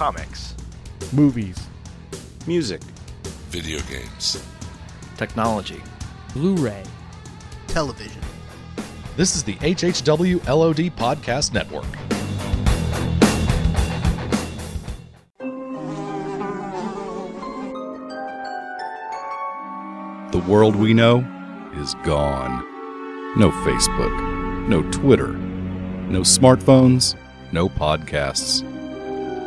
comics, movies, music, video games, technology, Blu ray, television. This is the HHW LOD Podcast Network. The world we know is gone. No Facebook, no Twitter, no smartphones, no podcasts.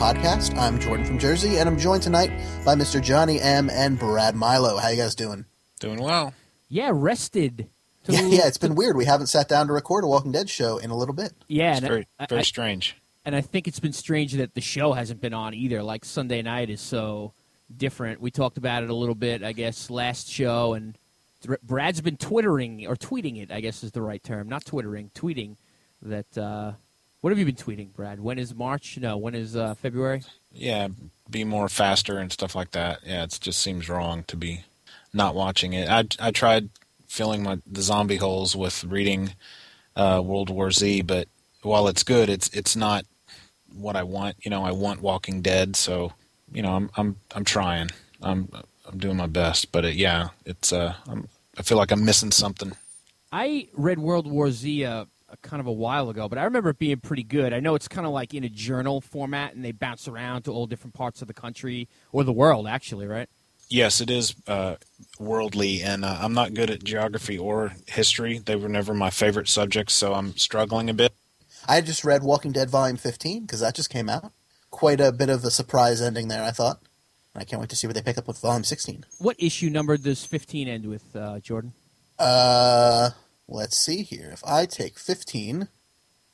Podcast. I'm Jordan from Jersey, and I'm joined tonight by Mr. Johnny M. and Brad Milo. How you guys doing? Doing well. Yeah, rested. To- Yeah, yeah, it's been weird. We haven't sat down to record a Walking Dead show in a little bit. Yeah, It's very, I, very I- strange. and I think it's been strange that the show hasn't been on either. Like Sunday night is so different. We talked about it a little bit, I guess, last show, and Th- Brad's been twittering or tweeting it. I guess is the right term, not twittering, tweeting that. Uh, what have you been tweeting, Brad? When is March? No, when is uh, February? Yeah, be more faster and stuff like that. Yeah, it just seems wrong to be not watching it. I I tried filling my the zombie holes with reading uh, World War Z, but while it's good, it's it's not what I want. You know, I want Walking Dead, so you know, I'm I'm I'm trying. I'm I'm doing my best, but it, yeah, it's uh, I'm, I feel like I'm missing something. I read World War Z uh, a kind of a while ago, but I remember it being pretty good. I know it's kind of like in a journal format, and they bounce around to all different parts of the country or the world, actually, right? Yes, it is uh, worldly, and uh, I'm not good at geography or history. They were never my favorite subjects, so I'm struggling a bit. I just read Walking Dead Volume 15 because that just came out. Quite a bit of a surprise ending there, I thought. I can't wait to see what they pick up with Volume 16. What issue number does 15 end with, uh, Jordan? Uh, let's see here. If I take 15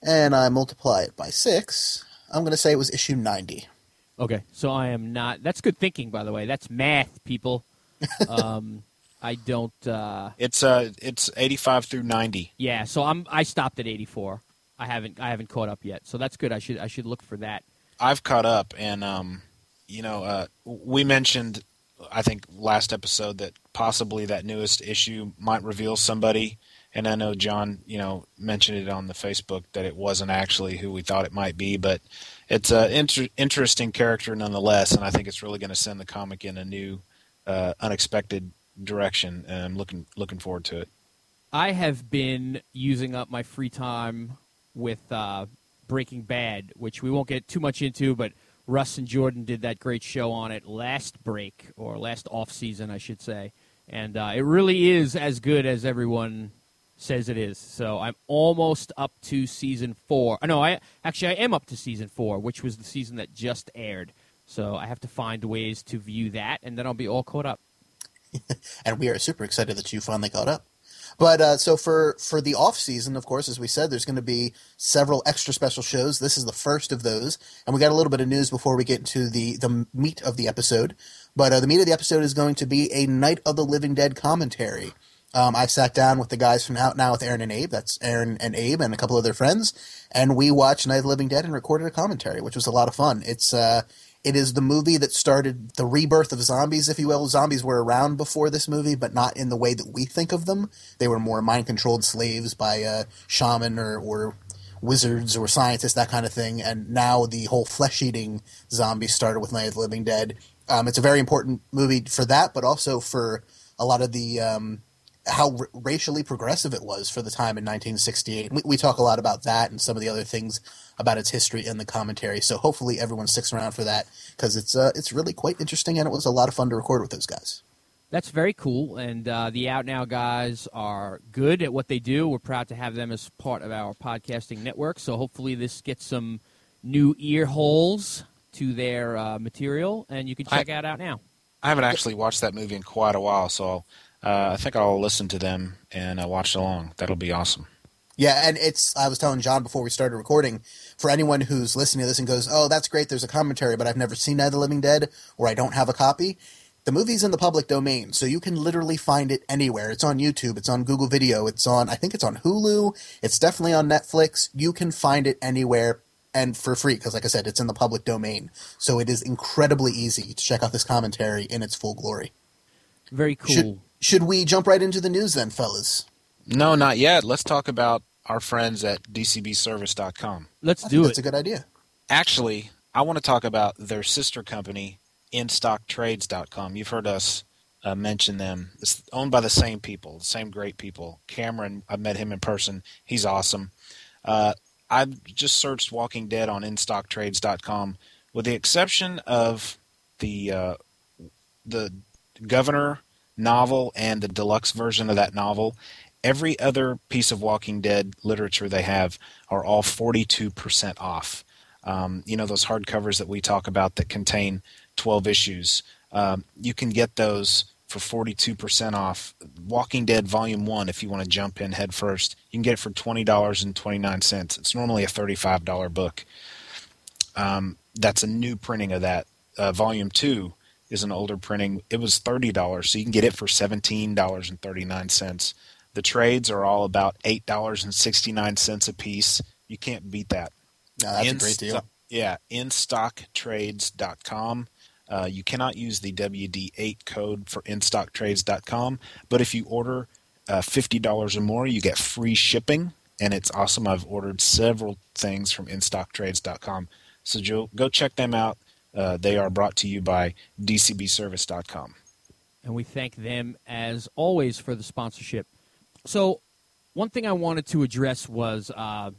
and I multiply it by 6, I'm going to say it was issue 90. Okay, so I am not. That's good thinking, by the way. That's math, people. um, I don't. Uh, It's uh, it's 85 through 90. yeah, so I'm. I stopped at 84. I haven't. I haven't caught up yet. So that's good. I should. I should look for that. I've caught up, and um, you know, uh, we mentioned, I think last episode that possibly that newest issue might reveal somebody, and I know John, you know, mentioned it on the Facebook that it wasn't actually who we thought it might be, but it's an inter- interesting character nonetheless, and I think it's really going to send the comic in a new, uh, unexpected direction, and I'm looking looking forward to it. I have been using up my free time with uh, Breaking Bad, which we won't get too much into, but Russ and Jordan did that great show on it last break or last off season, I should say, and uh, it really is as good as everyone says it is. So I'm almost up to season four. Uh, No, I actually I am up to season four, which was the season that just aired. So I have to find ways to view that, and then I'll be all caught up. and we are super excited that you finally caught up. But uh, so for for the off season, of course, as we said, there's going to be several extra special shows. This is the first of those, and we got a little bit of news before we get into the the meat of the episode. But uh, the meat of the episode is going to be a Night of the Living Dead commentary. Um, I've sat down with the guys from Out Now with Aaron and Abe. That's Aaron and Abe and a couple of their friends, and we watched Night of the Living Dead and recorded a commentary, which was a lot of fun. It's uh, it is the movie that started the rebirth of zombies, if you will. Zombies were around before this movie, but not in the way that we think of them. They were more mind controlled slaves by a shaman or, or wizards or scientists, that kind of thing. And now the whole flesh eating zombie started with Night of the Living Dead. Um, it's a very important movie for that, but also for a lot of the um, how r- racially progressive it was for the time in 1968. We, we talk a lot about that and some of the other things about its history in the commentary. So hopefully everyone sticks around for that because it's uh, it's really quite interesting and it was a lot of fun to record with those guys. That's very cool, and uh, the Out Now guys are good at what they do. We're proud to have them as part of our podcasting network. So hopefully, this gets some new ear holes to their uh, material, and you can check out Out Now. I haven't actually watched that movie in quite a while, so uh, I think I'll listen to them and uh, watch along. That'll be awesome. Yeah, and it's I was telling John before we started recording, for anyone who's listening to this and goes, "Oh, that's great, there's a commentary, but I've never seen Night of the Living Dead or I don't have a copy." The movie's in the public domain, so you can literally find it anywhere. It's on YouTube, it's on Google Video, it's on I think it's on Hulu, it's definitely on Netflix. You can find it anywhere and for free because like I said, it's in the public domain. So it is incredibly easy to check out this commentary in its full glory. Very cool. Should, should we jump right into the news then, fellas? No, not yet. Let's talk about our friends at dcbservice.com. Let's I do think it. that's a good idea. Actually, I want to talk about their sister company, InStockTrades.com. You've heard us uh, mention them. It's owned by the same people, the same great people. Cameron, I met him in person. He's awesome. Uh, I've just searched Walking Dead on InStockTrades.com, with the exception of the uh, the Governor novel and the deluxe version of that novel. Every other piece of Walking Dead literature they have are all 42% off. Um, you know, those hardcovers that we talk about that contain 12 issues. Um, you can get those for 42% off. Walking Dead Volume 1, if you want to jump in head first, you can get it for $20.29. It's normally a $35 book. Um, that's a new printing of that. Uh, volume 2 is an older printing. It was $30, so you can get it for $17.39. The trades are all about $8.69 a piece. You can't beat that. No, that's In a great deal. sto- yeah, instocktrades.com. Uh, you cannot use the WD8 code for instocktrades.com, but if you order uh, $50 or more, you get free shipping, and it's awesome. I've ordered several things from instocktrades.com. So Joe, go check them out. Uh, they are brought to you by dcbservice.com. and we thank them as always for the sponsorship. So, one thing I wanted to address was uh,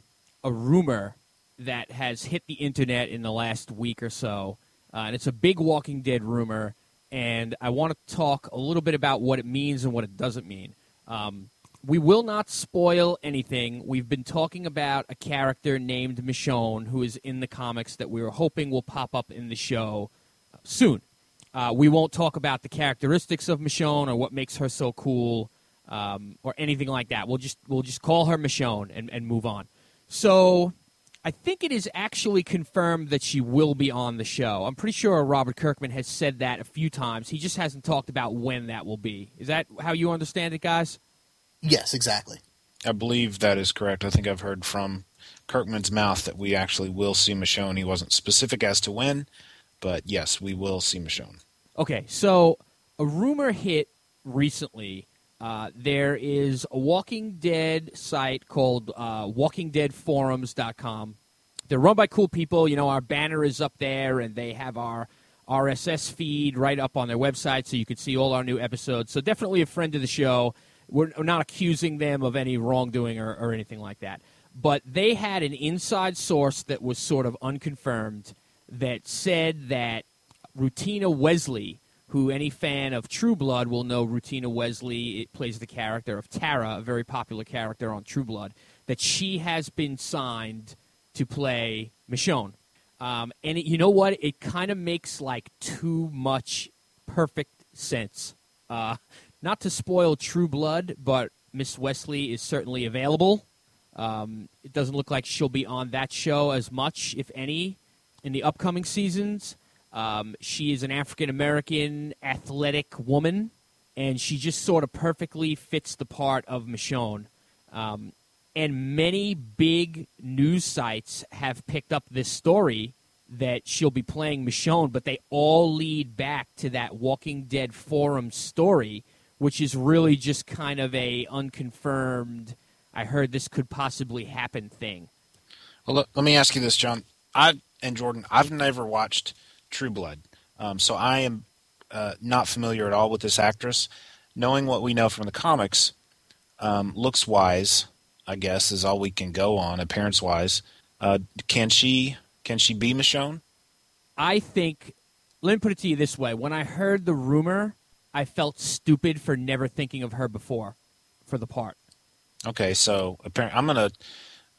a rumor that has hit the internet in the last week or so, uh, and it's a big Walking Dead rumor. And I want to talk a little bit about what it means and what it doesn't mean. Um, we will not spoil anything. We've been talking about a character named Michonne who is in the comics that we were hoping will pop up in the show soon. Uh, we won't talk about the characteristics of Michonne or what makes her so cool um, or anything like that. We'll just we'll just call her Michonne and, and move on. So I think it is actually confirmed that she will be on the show. I'm pretty sure Robert Kirkman has said that a few times. He just hasn't talked about when that will be. Is that how you understand it, guys? Yes, exactly. I believe that is correct. I think I've heard from Kirkman's mouth that we actually will see Michonne. He wasn't specific as to when, but yes, we will see Michonne. Okay, so a rumor hit recently. Uh, there is a Walking Dead site called uh, WalkingDeadForums.com. They're run by cool people. You know, our banner is up there, and they have our RSS feed right up on their website, so you can see all our new episodes. So definitely a friend of the show. We're not accusing them of any wrongdoing or, or anything like that. But they had an inside source that was sort of unconfirmed that said that Rutina Wesley, who any fan of True Blood will know Rutina Wesley it plays the character of Tara, a very popular character on True Blood, that she has been signed to play Michonne. Um, and it, you know what? It kind of makes like too much perfect sense. Uh, not to spoil True Blood, but Miss Wesley is certainly available. Um, it doesn't look like she'll be on that show as much, if any, in the upcoming seasons. Um, she is an African American athletic woman, and she just sort of perfectly fits the part of Michonne. Um, and many big news sites have picked up this story that she'll be playing Michonne, but they all lead back to that Walking Dead forum story, which is really just kind of a unconfirmed. I heard this could possibly happen thing. Well, let, let me ask you this, John. I and Jordan, I've never watched True Blood, um, so I am uh, not familiar at all with this actress. Knowing what we know from the comics, um, looks wise, I guess, is all we can go on appearance wise. Uh, can she can she be Michonne? I think, let me put it to you this way: when I heard the rumor, I felt stupid for never thinking of her before for the part. Okay, so apparently I'm gonna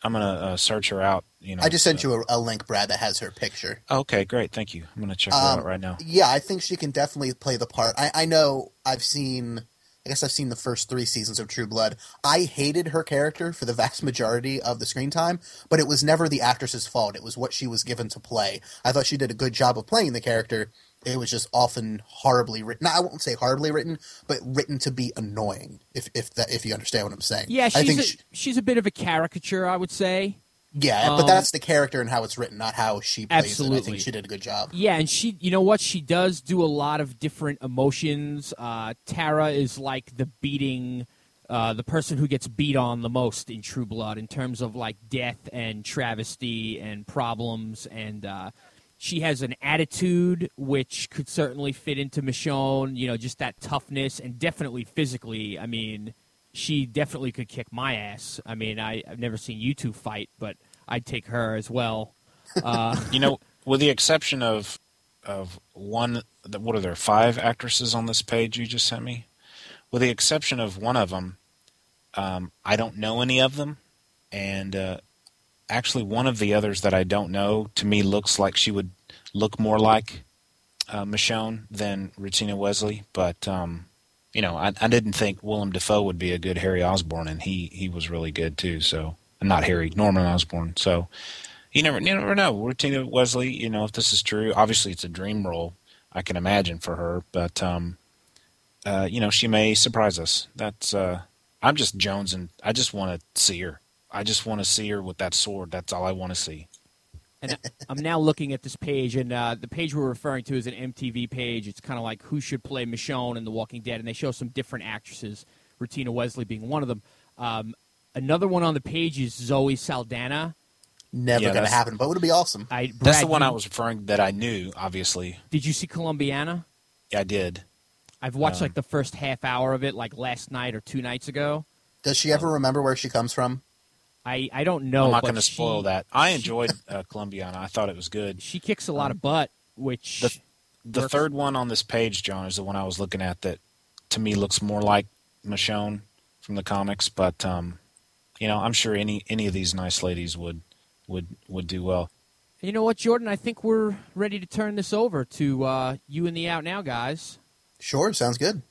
I'm gonna uh, search her out. You know, I just sent uh, you a, a link, Brad, that has her picture. Okay, great, thank you. I'm gonna check her Um, out right now. Yeah, I think she can definitely play the part. I, I know I've seen, I guess I've seen the first three seasons of True Blood. I hated her character for the vast majority of the screen time, but it was never the actress's fault. It was what she was given to play. I thought she did a good job of playing the character. It was just often horribly written. No, I won't say horribly written, but written to be annoying. If if that if you understand what I'm saying. Yeah, I she's think a, she- she's a bit of a caricature, I would say. yeah, but um, that's the character and how it's written, not how she plays it. I Absolutely. think she did a good job. Yeah, and she, you know what? She does do a lot of different emotions. Uh, Tara is like the beating, uh, the person who gets beat on the most in True Blood in terms of like death and travesty and problems. And uh, she has an attitude which could certainly fit into Michonne. You know, just that toughness and definitely physically. I mean, she definitely could kick my ass. I mean, I, I've never seen you two fight, but I'd take her as well. Uh, You know, with the exception of of one, what are there five actresses on this page you just sent me? With the exception of one of them, um, I don't know any of them, and uh, actually one of the others that I don't know to me looks like she would look more like uh, Michonne than Rutina Wesley, but um, you know, I, I didn't think Willem Dafoe would be a good Harry Osborn, and he he was really good too. So not Harry Norman Osborn. So you never you never know. Rutina Wesley, you know, if this is true, obviously it's a dream role. I can imagine for her, but um, uh, you know, she may surprise us. That's uh, I'm just Jones, and I just want to see her. I just want to see her with that sword. That's all I want to see. And I'm now looking at this page, and uh, the page we're referring to is an MTV page. It's kind of like who should play Michonne in The Walking Dead, and they show some different actresses, Rutina Wesley being one of them. Um, another one on the page is Zoe Saldana. Never Yeah, going to happen, but would it be awesome? I, That's the one you- I was referring that I knew. Obviously, Did you see Colombiana? I did. I've watched Um, like the first half hour of it, like last night or two nights ago. Does she ever remember where she comes from? I, I don't know. I'm not going to spoil that. I enjoyed uh, Colombiana. I thought it was good. She kicks a lot of butt, which The- The works. third one on this page, John, is the one I was looking at that to me looks more like Michonne from the comics. But um, you know, I'm sure any any of these nice ladies would would would do well. You know what, Jordan? I think we're ready to turn this over to uh, you and the Out Now guys. Sure, sounds good.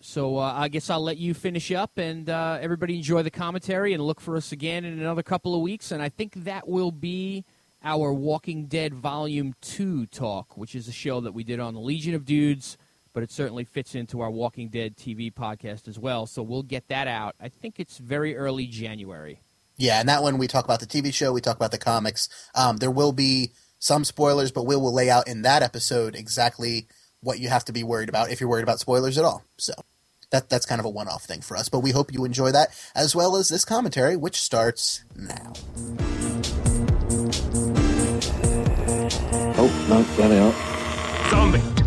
So uh, I guess I'll let you finish up, and uh, everybody enjoy the commentary, and look for us again in another couple of weeks. And I think that will be our Walking Dead Volume Two talk, which is a show that we did on the Legion of Dudes, but it certainly fits into our Walking Dead TV podcast as well. So we'll get that out. I think it's very early January. Yeah, and that one we talk about the TV show, we talk about the comics. Um, there will be some spoilers, but we will lay out in that episode exactly what you have to be worried about if you're worried about spoilers at all. So that that's kind of a one-off thing for us. But we hope you enjoy that as well as this commentary, which starts now. Oh, no, there they are. Zombie. Zombie.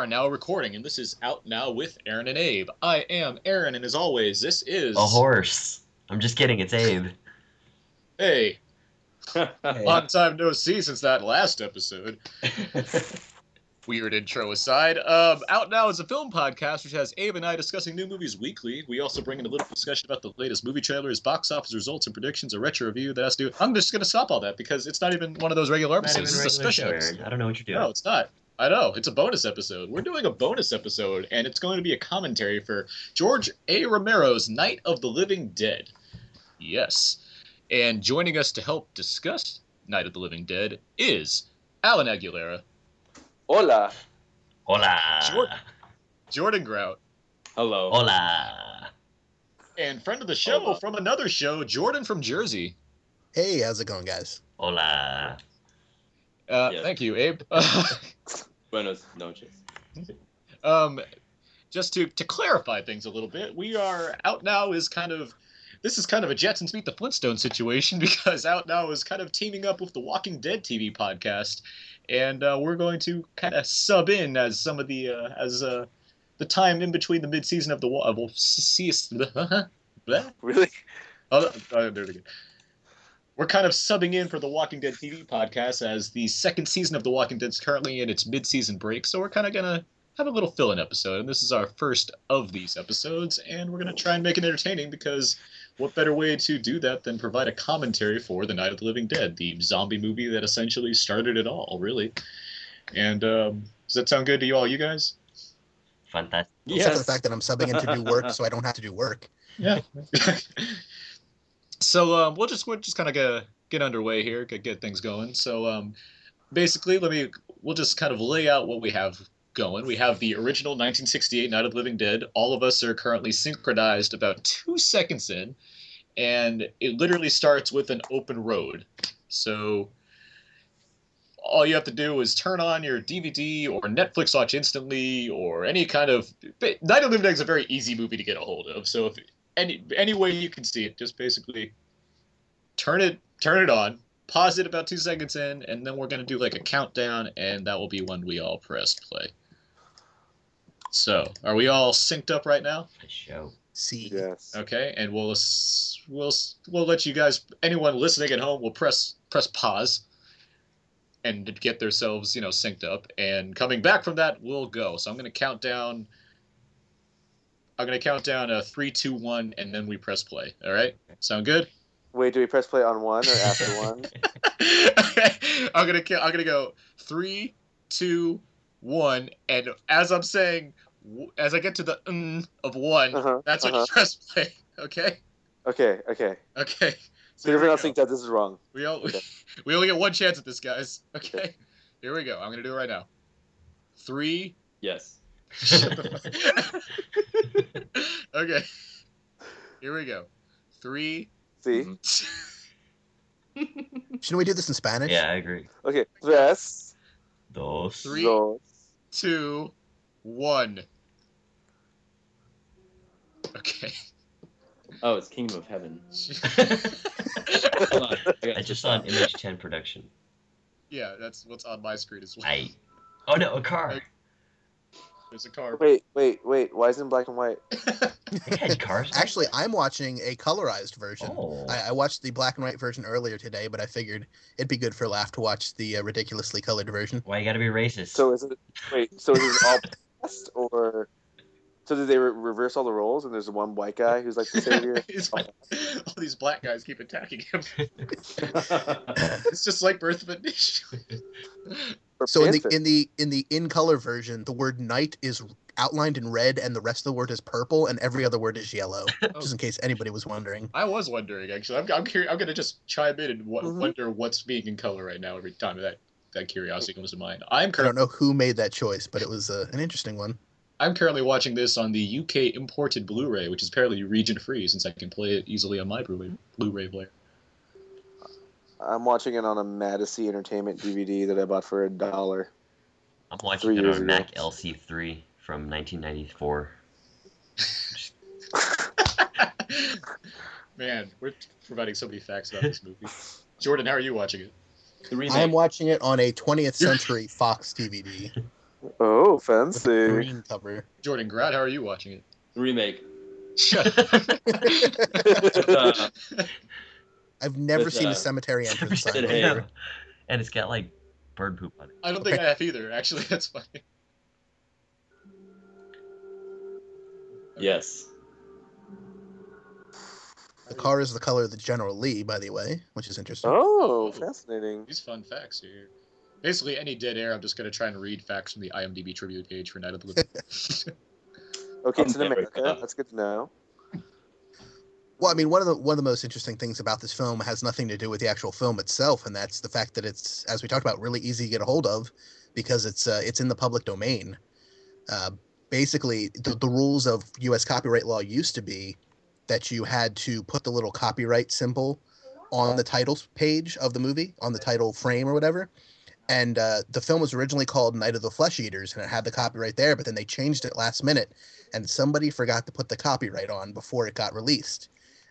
Are now recording, and this is out now with Aaron and Abe. I am Aaron, and as always, this is A horse. I'm just kidding. It's Abe. Hey, long time no see since that last episode. Weird intro aside, um, Out Now is a film podcast which has Abe and I discussing new movies weekly. We also bring in a little discussion about the latest movie trailers, box office results, and predictions, a retro review that has to do. I'm just going to stop all that because it's not even one of those regular episodes. even This is a special show, I don't know what you're doing. No, it's not. I know. It's a bonus episode. We're doing a bonus episode, and it's going to be a commentary for George A. Romero's Night of the Living Dead. Yes. And joining us to help discuss Night of the Living Dead is Alan Aguilera, Hola. Hola. Jordan. Jordan Grout, Hello. Hola. and friend of the show Hola. from another show, Jordan from Jersey. Hey, how's it going, guys? Hola. Uh, Yes. Thank you, Abe. Buenos noches. um, just to, to clarify things a little bit, we are out now is kind of this is kind of a Jetsons meet the Flintstones situation because out now is kind of teaming up with the Walking Dead TV podcast, and uh, we're going to kind of sub in as some of the uh, as uh, the time in between the mid season of the wa- uh, well, see bleh? Really? Oh, uh, there it again. We're kind of subbing in for the Walking Dead TV podcast as the second season of The Walking Dead is currently in its mid-season break, so we're kind of gonna have a little fill-in episode, and this is our first of these episodes, and we're gonna try and make it entertaining because what better way to do that than provide a commentary for The Night of the Living Dead, the zombie movie that essentially started it all, really. And um, does that sound good to you all, you guys? Fantastic. Except for the fact that I'm subbing in to do work, so I don't have to do work. Yeah. so um, we'll just we'll just kind of get get underway here, get get things going. So um, basically, let me we'll just kind of lay out what we have going. We have the original 1968 Night of the Living Dead. All of us are currently synchronized about two seconds in, and it literally starts with an open road. So all you have to do is turn on your DVD or Netflix watch instantly or any kind of Night of the Living Dead is a very easy movie to get a hold of. So if any any way you can see it, just basically turn it turn it on, pause it about two seconds in, and then we're gonna do like a countdown, and that will be when we all press play. So, are we all synced up right now? A show. See. Yes. Okay, and we'll we'll we'll let you guys, anyone listening at home, will press press pause, and get themselves you know synced up. And coming back from that, we'll go. So I'm gonna count down. I'm gonna count down a three, two, one, and then we press play. All right, sound good? Wait, do we press play on one or after one? I'm gonna ca- I'm gonna go three, two, one, and as I'm saying, as I get to the mm of one, Uh-huh, that's when uh-huh. you press play. Okay. Okay, okay. Okay. So here we everyone else go. thinks that this is wrong. We all Okay. we only get one chance at this, guys. Okay. Here we go. I'm gonna do it right now. Three. Yes. Shut the fuck- okay. Here we go. Three. See? Shouldn't we do this in Spanish? Yeah, I agree. Okay. Tres, Dos. Three. dos. two, one. Okay. Oh, it's Kingdom of Heaven. Hold on. I, I just saw an Image 10 production. yeah, that's what's on my screen as well. I. Oh no, a car. There's a car. Wait, wait, wait. Why isn't it black and white? They had cars. Actually, I'm watching a colorized version. Oh. I, I watched the black and white version earlier today, but I figured it'd be good for a laugh to watch the uh, ridiculously colored version. Why you gotta be racist? So is it? Wait. So is it all past or? So did they re- reverse all the roles and there's one white guy who's like the savior? He's like, all these black guys keep attacking him. It's just like Birth of a Nation. Or So in the in the in the in color version, the word night is outlined in red, and the rest of the word is purple, and every other word is yellow. Just in case anybody was wondering. I was wondering actually. I'm I'm, curi- I'm gonna just chime in and w- Mhm. wonder what's being in color right now every time that that curiosity comes to mind. I'm I don't know who made that choice, but it was uh, an interesting one. I'm currently watching this on the UK imported Blu-ray, which is apparently region free since I can play it easily on my Blu-ray Blu-ray player. I'm watching it on a Madacy Entertainment DVD that I bought for a dollar. I'm watching it on ago. Mac LC3 from 1994. Man, we're providing so many facts about this movie. Jordan, how are you watching it? The remake. I am watching it on a 20th century Fox DVD, Oh, fancy. green cover. Jordan Grad, how are you watching it? The remake. Shut up. I've never With, seen uh, a cemetery entrance sign. Sid before. and it's got like bird poop on it. I don't think I have either. Actually, that's funny. yes. The car is the color of the General Lee, by the way, which is interesting. Oh, fascinating. These fun facts here. Basically, any dead air, I'm just going to try and read facts from the IMDb tribute page for Night of the Living. Okay, it's in America. gonna- That's good to know. Well, I mean, one of the one of the most interesting things about this film has nothing to do with the actual film itself, and that's the fact that it's, as we talked about, really easy to get a hold of because it's uh, it's in the public domain. Uh, basically, the, the rules of U.S. copyright law used to be that you had to put the little copyright symbol on the title page of the movie, on the title frame or whatever, And uh, the film was originally called Night of the Flesh Eaters, and it had the copyright there, but then they changed it last minute, and somebody forgot to put the copyright on before it got released,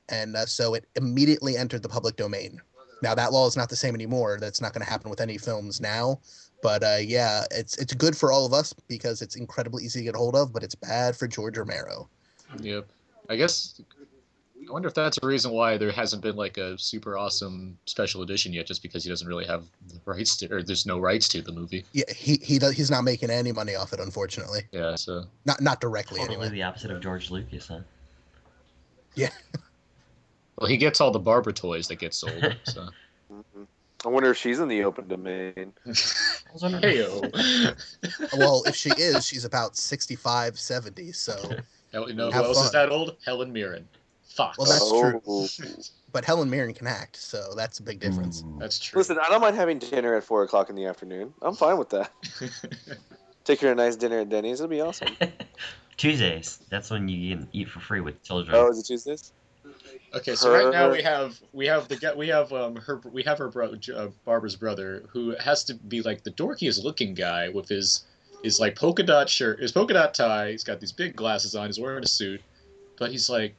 and uh, so it immediately entered the public domain. Now that law is not the same anymore. That's not going to happen with any films now. But uh, yeah, it's it's good for all of us because it's incredibly easy to get hold of, but it's bad for George Romero. Yep. I guess. I wonder if that's a reason why there hasn't been like a super awesome special edition yet, just because he doesn't really have the rights to, or there's no rights to the movie. Yeah, he he does, he's not making any money off it, unfortunately. Yeah. So. Not not directly Totally anyway. the opposite of George Lucas, huh? Yeah. Well, he gets all the Barbara toys that get sold. So. I wonder if she's in the open domain. Heyo. well, if she is, she's about 65, 70, so Hell, you know who Have else is that old? Helen Mirren. Fuck. Well, that's Oh. true. but Helen Mirren can act, so that's a big difference. That's true. Listen, I don't mind having dinner at four o'clock in the afternoon. I'm fine with that. Take her to a nice dinner at Denny's. It'll be awesome. Tuesdays. That's when you can eat for free with children. Oh, is it Tuesdays? Okay, so right now Her- we have we have the we have um her we have her bro, uh, Barbara's brother who has to be like the dorkiest looking guy with his his like polka dot shirt, his polka dot tie. He's got these big glasses on. He's wearing a suit, but he's like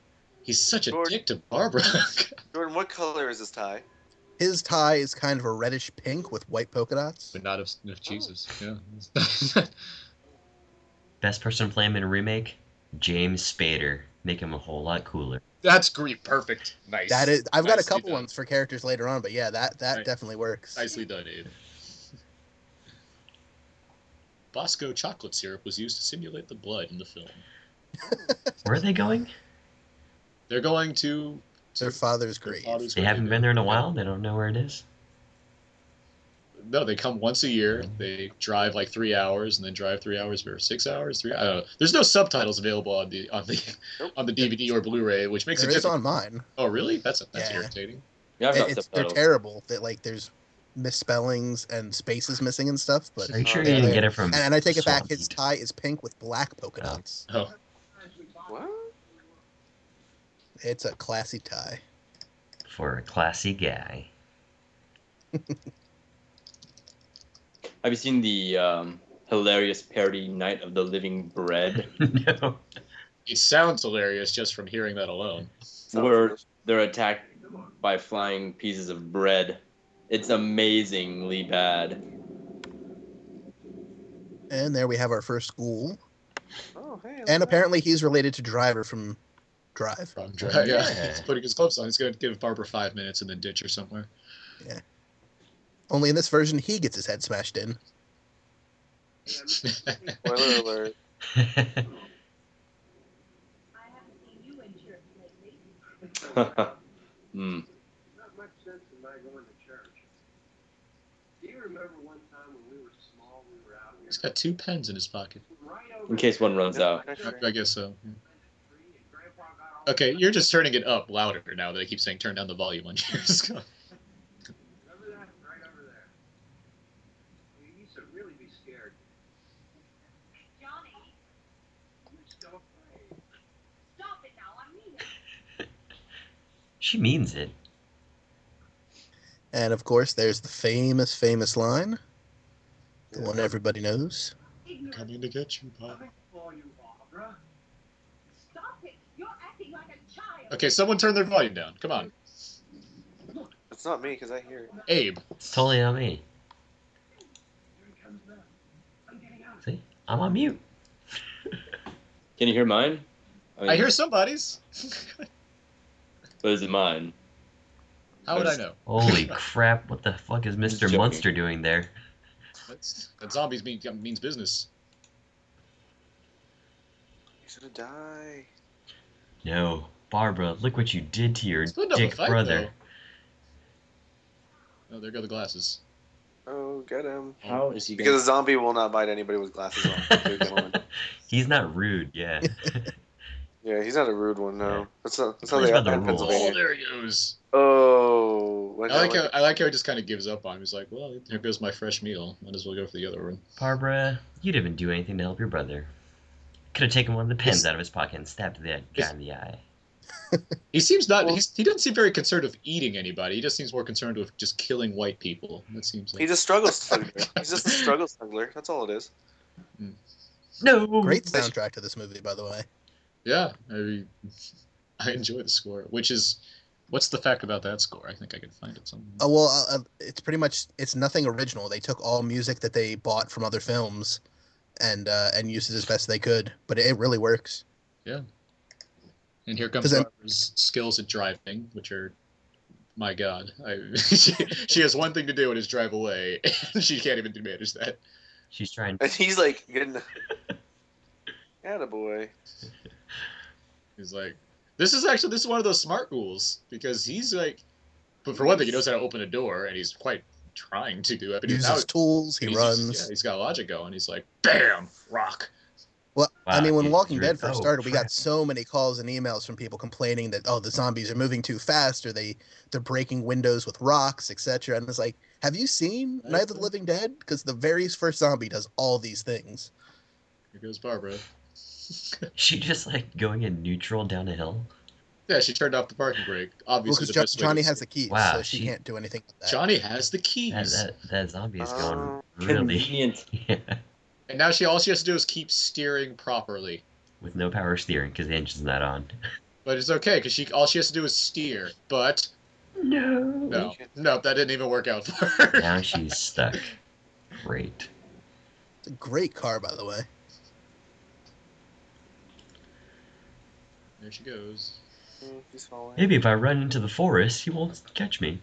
he's such a George- dick to Barbara. Jordan, what color is his tie? His tie is kind of a reddish pink with white polka dots. but not of, of Jesus. Oh. Yeah. Best person to play him in a remake? James Spader. Make him a whole lot cooler. That's great. Perfect. Nice. That is, I've got a couple done. ones for characters later on, but yeah, that that Right. definitely works. Nicely done, Abe. Bosco chocolate syrup was used to simulate the blood in the film. Where are they going? They're going to. Their father's their grave. father's They grave. haven't been there in a while. They don't know where it is. No, they come once a year. They drive like three hours, and then drive three hours or six hours. Three. I don't know. There's no subtitles available on the on the on the DVD or Blu-ray, which makes There it is difficult. on mine. Oh, really? That's that's Yeah. irritating. Yeah, I've got it's, they're terrible. That like there's misspellings and spaces missing and stuff. But Are you sure Oh, you didn't get it from? and, and I take it back. Swamp His tie is pink with black polka Oh. dots. Oh, What? It's a classy tie. for a classy guy. Have you seen the um, hilarious parody Night of the Living Bread, no. it sounds hilarious just from hearing that alone. Where they're attacked by flying pieces of bread? It's amazingly bad. And there we have our first school. Oh, hey. And apparently he's related to Driver from Drive. From dry, yeah. Yeah. He's putting his gloves on. He's gonna give Barbara five minutes and then ditch her somewhere. Yeah. Only in this version he gets his head smashed in. Spoiler alert. Hmm. Not much sense in my going to church. Do you remember one time when we were small, we were out He's got two pens in his pocket. right In case one runs out. I guess so. the tree, and Grandpa got all Okay, you're just turning it up louder now that I keep saying turn down the volume on yours. Remember? Right. You really be scared. Johnny, You're still afraid. stop it now. I mean she means it. And of course there's the famous, famous line. The one everybody knows. Coming to get you, Bob. Coming for you, Barbara. Stop it. You're acting like a child. Okay, someone turn their volume down. Come on, It's not me because I hear it. Abe. It's totally not me. Here he comes back. I'm getting out. See, I'm on mute. Can you hear mine? mean, I hear somebody's. But is it mine? How would I know? Holy crap! What the fuck is Mister joking. Munster doing there? That's, that zombies mean, means business. He's gonna die. No, Barbara, look what you did to your It's putting up a dick fight, brother. though. Oh, there go the glasses. Oh, get him. Oh, how is he Because a zombie will not bite anybody with glasses on. He's not rude, yeah. yeah, he's not a rude one, no. That's, not, that's how they are the in rules. Oh, there he goes. Oh. I like down how I like how he just kind of gives up on him. He's like, "Well, here goes my fresh meal. Might as well go for the other one." Barbara, you didn't do anything to help your brother. Could have taken one of the pens Yes. out of his pocket and stabbed that guy in the eye. He seems not. He's, he doesn't seem very concerned with eating anybody. He just seems more concerned with just killing white people. That seems like He's a struggle smuggler. He's just a struggle smuggler. That's all it is. No. Great soundtrack to this movie, by the way. yeah. I mean, I enjoy the score. Which is, what's the fact about that score? I think I can find it somewhere. Oh well, uh, uh, it's pretty much it's nothing original. They took all music that they bought from other films, and uh, and used it as best they could. But it really works. Yeah. And here comes 'Cause then- Barbara's skills at driving, which are, my God, I, she, she has one thing to do and is drive away, and she can't even manage that. She's trying. And he's like getting. Attaboy. He's like, this is actually this is one of those smart rules because he's like, but for one thing, he knows how to open a door, and he's quite trying to do it. But he Uses now- tools. He he's- runs. Yeah, he's got logic going. He's like, bam, rock. Well, I mean, when you- Walking Dead first oh, started, we got so many calls and emails from people complaining that oh, the zombies are moving too fast, or they they're breaking windows with rocks, etc. And it's like, have you seen Night of the Living Dead? Because the very first zombie does all these things. Here goes Barbara. She just like going in neutral down a hill. Yeah, she turned off the parking brake. Obviously, because the best Johnny has the keys, Wow, so she, she- can't do anything with that. Johnny has the keys. That, that, that zombie is going Oh, uh, really Convenient. yeah, And now she all she has to do is keep steering properly. with no power steering because the engine's not on. But it's okay because she all she has to do is steer. But No. no, no, that didn't even work out for her. Now she's stuck. Great. It's a great car, by the way. There she goes. Mm, He's falling. Maybe if I run into the forest, he won't catch me.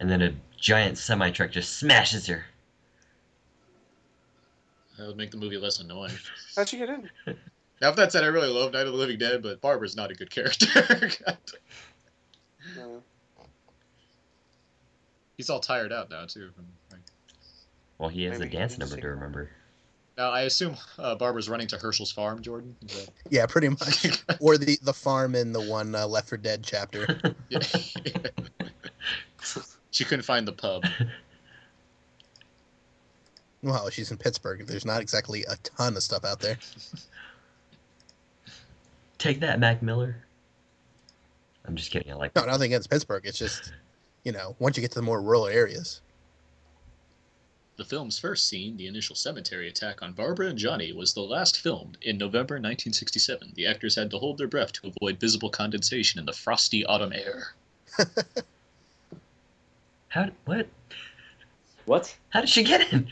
And then a giant semi truck just smashes her. That would make the movie less annoying. How'd you get in? Now, if that said, I really love Night of the Living Dead, but Barbara's not a good character. No. He's all tired out now too. from- like- Well, he has Maybe a dance number to remember. Now, I assume uh, Barbara's running to Hershel's farm, Jordan. Is Yeah, pretty much. or the the farm in the one uh, Left 4 Dead chapter. Yeah. She couldn't find the pub. well, she's in Pittsburgh. There's not exactly a ton of stuff out there. Take that, Mac Miller. I'm just kidding. I like No, nothing against Pittsburgh. It's just, you know, once you get to the more rural areas. The film's first scene, the initial cemetery attack on Barbara and Johnny, was the last filmed in November 1967. The actors had to hold their breath to avoid visible condensation in the frosty autumn air. How? What? What? How did she get in?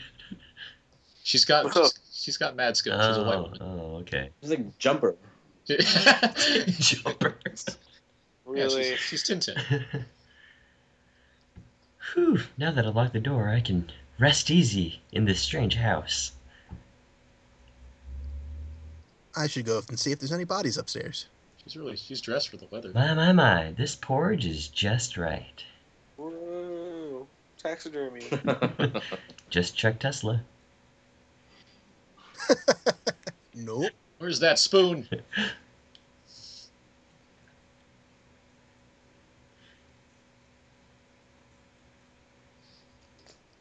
She's got she's, she's got mad skills. She's a white Oh, woman. oh, oh okay. It's like jumper. Jumpers. Yeah, Really? she's, she's Tintin. Whew, now that I locked the door, I can rest easy in this strange house. I should go up and see if there's any bodies upstairs. She's really she's dressed for the weather. My, my, my, this porridge is just right. Whoa. Taxidermy. Just check Tesla. Nope. Where's that spoon?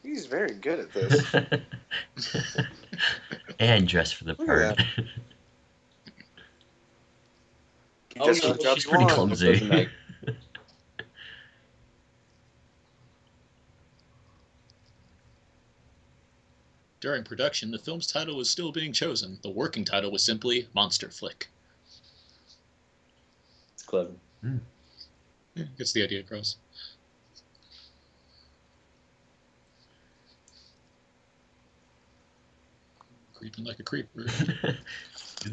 He's very good at this. and dressed for the Look at part. He Oh, just yeah, does the job she's pretty clumsy. During production, the film's title was still being chosen. The working title was simply Monster Flick. It's clever. Yeah, gets the idea across. Creeping like a creeper.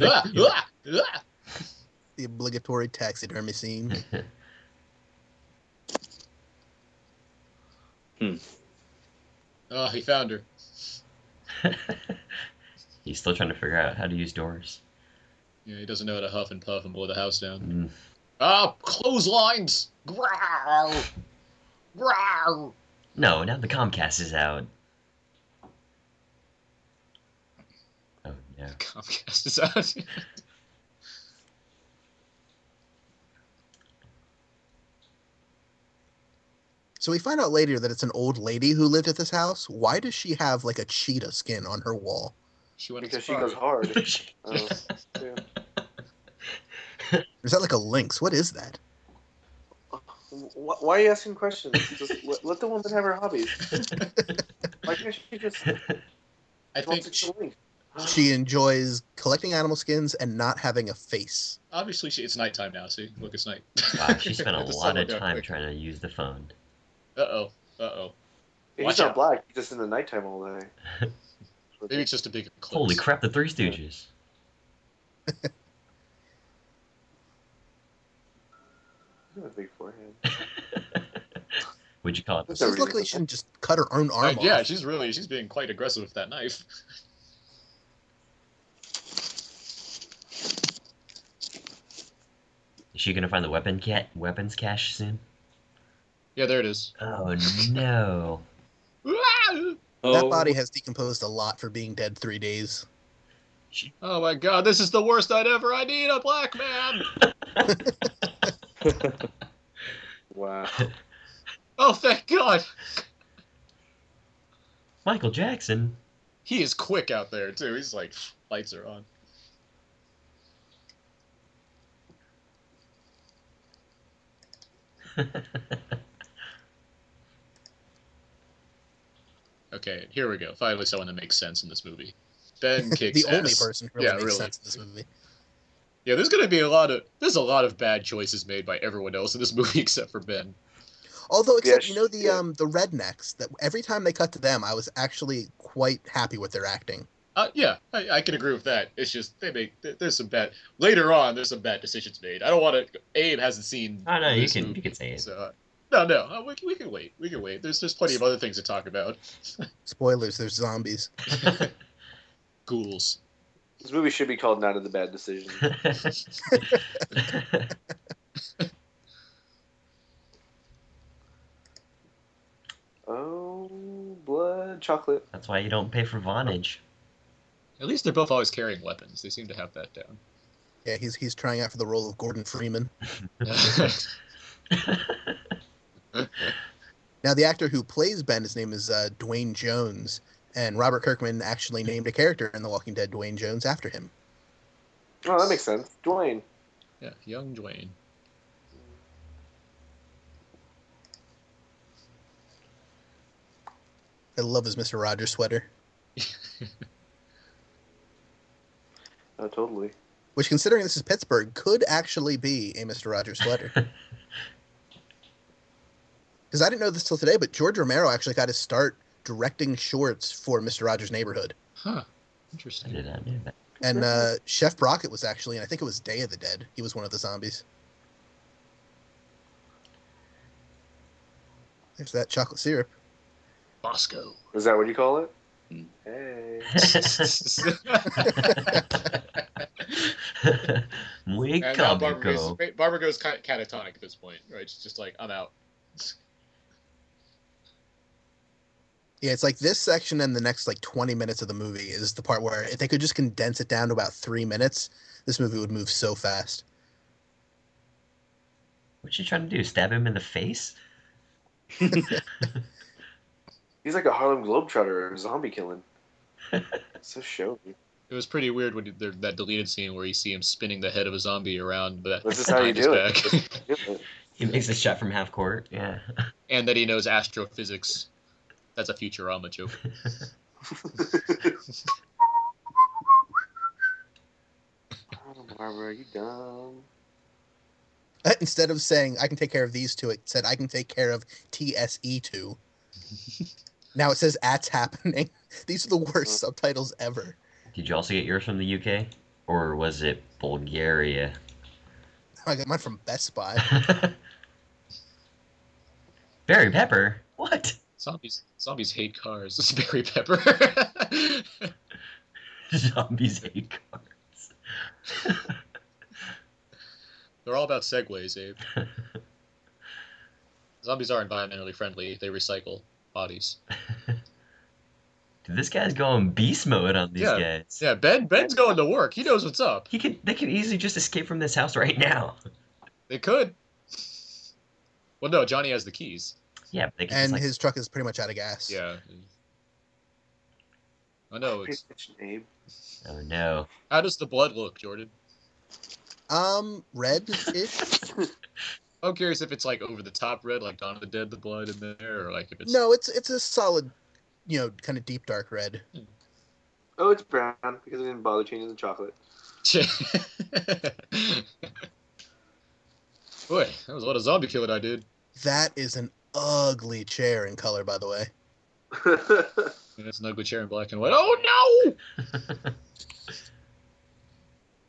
ah, ah, ah. The obligatory taxidermy scene. Hmm. Oh, he found her. He's still trying to figure out how to use doors. Yeah, he doesn't know how to huff and puff and blow the house down. Mm. Ah, clotheslines! Growl! Growl! No, now the Comcast is out. Oh, yeah. Comcast is out. So we find out later that it's an old lady who lived at this house. Why does she have like a cheetah skin on her wall? She went Because she goes hard. Oh, yeah. Is that like a lynx? What is that? Why are you asking questions? Just let, let the woman have her hobbies. Why can't she just? I wants think to kill me? She enjoys collecting animal skins and not having a face. obviously she, it's nighttime now. See, look, it's night. Wow, she spent a lot of time quick. trying to use the phone. Uh oh. Uh oh. He's Watch not out. black. He's just in the nighttime all day. Maybe it's just a big eclipse. Holy crap, the Three Stooges. He's got a big forehead. Would you call it? That's She's everything. luckily she didn't just cut her own Uh, arm yeah, off. she's really she's being quite aggressive with that knife. Is she gonna find the weapon cat weapons cache soon? Yeah, there it is. Oh no. That Oh, body has decomposed a lot for being dead three days. Oh my god, this is the worst night ever. I need a black man. Wow. Oh, thank God. Michael Jackson. He is quick out there too. He's like, lights are on. Okay, here we go. Finally, someone that makes sense in this movie. Ben kicks the only person who really yeah, makes really. sense in this movie. Yeah, there's gonna be a lot of there's a lot of bad choices made by everyone else in this movie except for Ben. Although, except you know the yeah. um the rednecks that every time they cut to them, I was actually quite happy with their acting. Uh, yeah, I, I can agree with that. It's just they make there's some bad later on. There's some bad decisions made. I don't want to. Abe hasn't seen. Oh no, you can movie, you can say it. So, uh, no, no, uh, we, we can wait. We can wait. There's there's plenty of other things to talk about. Spoilers: there's zombies. Ghouls. This movie should be called Night of the Bad Decision. Oh, blood, chocolate. That's why you don't pay for Vonage. At least they're both always carrying weapons. They seem to have that down. Yeah, he's he's trying out for the role of Gordon Freeman. Now, the actor who plays Ben, his name is uh, Duane Jones, and Robert Kirkman actually named a character in The Walking Dead, Duane Jones, after him. Oh, that makes sense. Duane. yeah, young Duane. I love his Mister Rogers sweater, Oh, totally. which, considering this is Pittsburgh, could actually be a Mister Rogers sweater. Because I didn't know this till today, but George Romero actually got his start directing shorts for Mister Rogers' Neighborhood. Huh. I Interesting. did not know that. And uh, Chef Brockett was actually, and I think it was Day of the Dead. He was one of the zombies. There's that chocolate syrup. Bosco. Is that what you call it? Hmm. Hey. Muy and now Barbara goes, cómico. wait, Barbara goes catatonic at this point, right? She's just like, I'm out. Yeah, it's like this section and the next like 20 minutes of the movie is the part where if they could just condense it down to about three minutes, this movie would move so fast. What's she trying to do? Stab him in the face? He's like a Harlem Globetrotter or zombie killing. so showy. It was pretty weird when there, that deleted scene where you see him spinning the head of a zombie around, but This is how you behind his do back. it. He makes a shot from half court. Yeah. and that he knows astrophysics. That's a Futurama joke. oh, Barbara, you dumb. Uh, instead of saying I can take care of these two, it said I can take care of TSE2. now it says at's happening. These are the worst subtitles ever. Did you also get yours from the UK? Or was it Bulgaria? Oh, I got mine from Best Buy. Barry Pepper? What? Zombies zombies hate cars. It's Barry Pepper. Zombies hate cars. They're all about segways, Abe. Zombies are environmentally friendly. They recycle bodies. Dude, this guy's going beast mode on these Yeah. guys. Yeah, Ben Ben's going to work. He knows what's up. He could they could easily just escape from this house right now. They could. Well, no, Johnny has the keys. Yeah, but they and just, like, his truck is pretty much out of gas. Yeah. I know. It's, oh no. how does the blood look, Jordan? Um, red-ish. I'm curious if it's like over the top red, like Dawn of the Dead, the blood in there, or like if it's no, it's it's a solid, you know, kind of deep dark red. Oh, it's brown because I didn't bother changing the chocolate. Boy, that was a lot of zombie killing I did. That is an ugly chair in color, by the way. And it's an ugly chair in black and white. Oh no!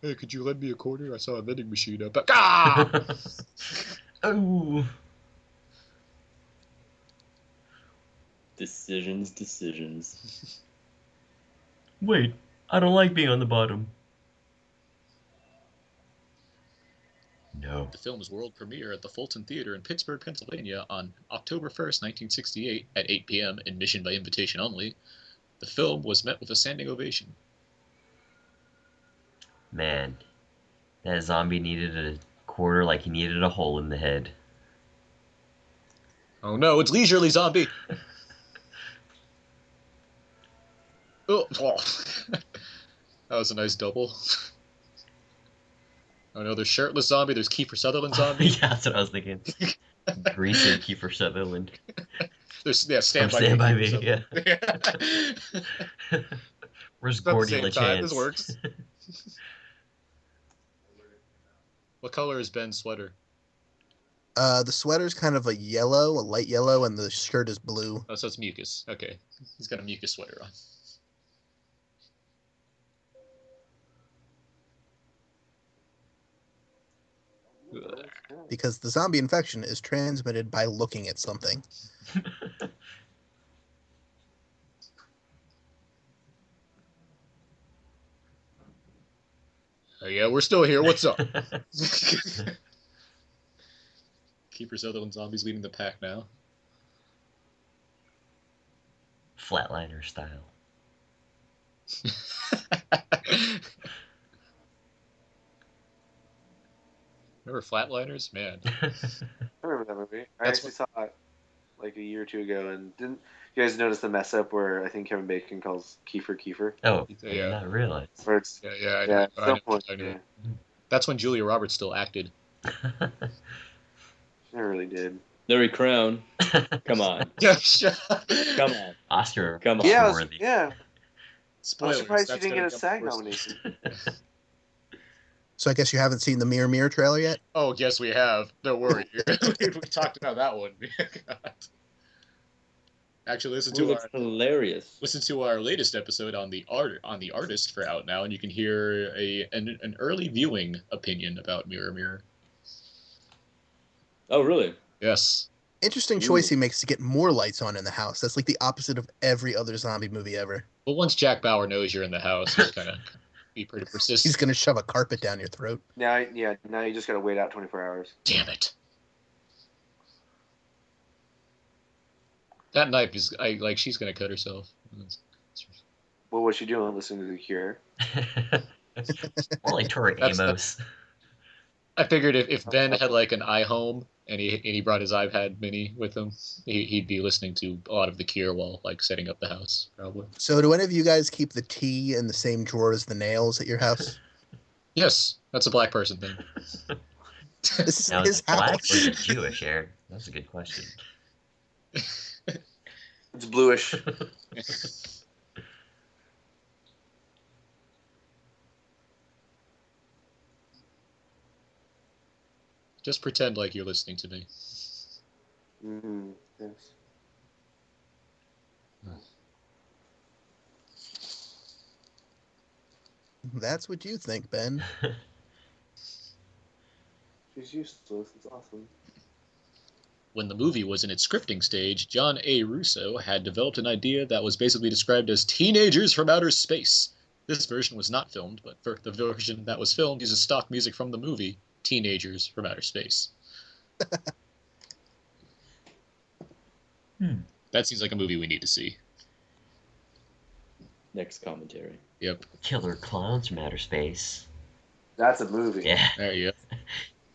hey, could you lend me a quarter? I saw a vending machine up. Ah! oh. Decisions, decisions. Wait, I don't like being on the bottom. No. The film's world premiere at the Fulton Theater in Pittsburgh, Pennsylvania on October 1st, 1968 at 8 p.m. admission by invitation only. The film was met with a standing ovation. Man, that zombie needed a quarter like he needed a hole in the head. Oh no, it's Leisurely Zombie! oh, oh. that was a nice double. Oh no, there's Shirtless Zombie, there's Kiefer Sutherland Zombie. yeah, that's what I was thinking. Greaser Kiefer Sutherland. There's, yeah, Stand From By Stand Me. By Kiefer Me, Sutherland. Where's It's Gordy same time, This works. what color is Ben's sweater? Uh, the sweater's kind of a yellow, a light yellow, and the shirt is blue. Oh, so it's mucus. Okay. He's got a mucus sweater on. Because the zombie infection is transmitted by looking at something. Oh, yeah, we're still here. What's up? Kiefer Sutherland zombies leading the pack now. Flatliner style. Remember Flatliners? Man. I remember that movie. I That's actually saw it like a year or two ago, and didn't you guys notice the mess up where I think Kevin Bacon calls Kiefer Kiefer? Oh, I Yeah. did not realize. Where it's Yeah, yeah, I yeah, know. I know, point, I know. yeah, That's when Julia Roberts still acted. she never really did. Larry Crowne. Come on. Come on. Oscar. Come on. Yeah, was, worthy. yeah. I'm Spoilers. surprised she didn't get a SAG nomination. So I guess you haven't seen the Mirror Mirror trailer yet. Oh, yes, we have. Don't worry. we talked about that one. Actually, listen Ooh, to looks our hilarious. listen to our latest episode on the art on the artist for out now, and you can hear a an, an early viewing opinion about Mirror Mirror. Oh, really? Yes. Interesting choice he makes to get more lights on in the house. That's like the opposite of every other zombie movie ever. Well, once Jack Bauer knows you're in the house, he's kind of be pretty persistent. He's gonna shove a carpet down your throat. Now, yeah, now you just gotta wait out 24 hours. Damn it. That knife is I like she's gonna cut herself. What was she doing? Listening to The Cure? Only like Tori That's- Amos. I figured if, if uh-huh. Ben had like an iHome and he and he brought his iPad mini with him, he, he'd be listening to a lot of The Cure while like setting up the house, probably. So do any of you guys keep the tea in the same drawer as the nails at your house? Yes, that's a black person thing. This is Now, is his it black house. or is it Jewish, Eric? That's a good question. It's bluish. Just pretend like you're listening to me. mm, yes. That's what you think, Ben. She's useless. It's awesome. When the movie was in its scripting stage, John A. Russo had developed an idea that was basically described as teenagers from outer space. This version was not filmed, but for the version that was filmed uses stock music from the movie Teenagers from Outer Space. Hmm. That seems like a movie we need to see. Next commentary. Yep. Killer clowns from outer space. That's a movie. Yeah. There you go.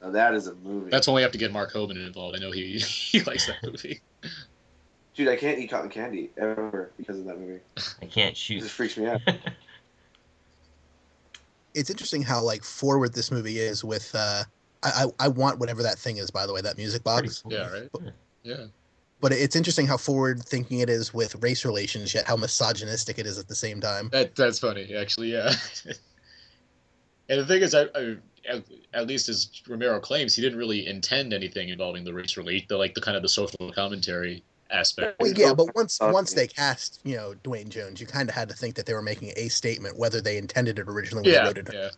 Now that is a movie. That's when we have to get Mark Hoban involved. I know he he likes that movie. Dude, I can't eat cotton candy ever because of that movie. I can't It shoot. just freaks me out. It's interesting how like forward this movie is with. Uh, I, I I want whatever that thing is. By the way, that music box. cool. Yeah, right. Yeah. But it's interesting how forward thinking it is with race relations, yet how misogynistic it is at the same time. That that's funny, actually. Yeah. and the thing is, I, I at, at least as Romero claims, he didn't really intend anything involving the race relate, the like the kind of the social commentary aspect. Well, yeah, but once Uh, once they cast, you know, Duane Jones, you kind of had to think that they were making a statement, whether they intended it originally when they Yeah, wrote it. yeah.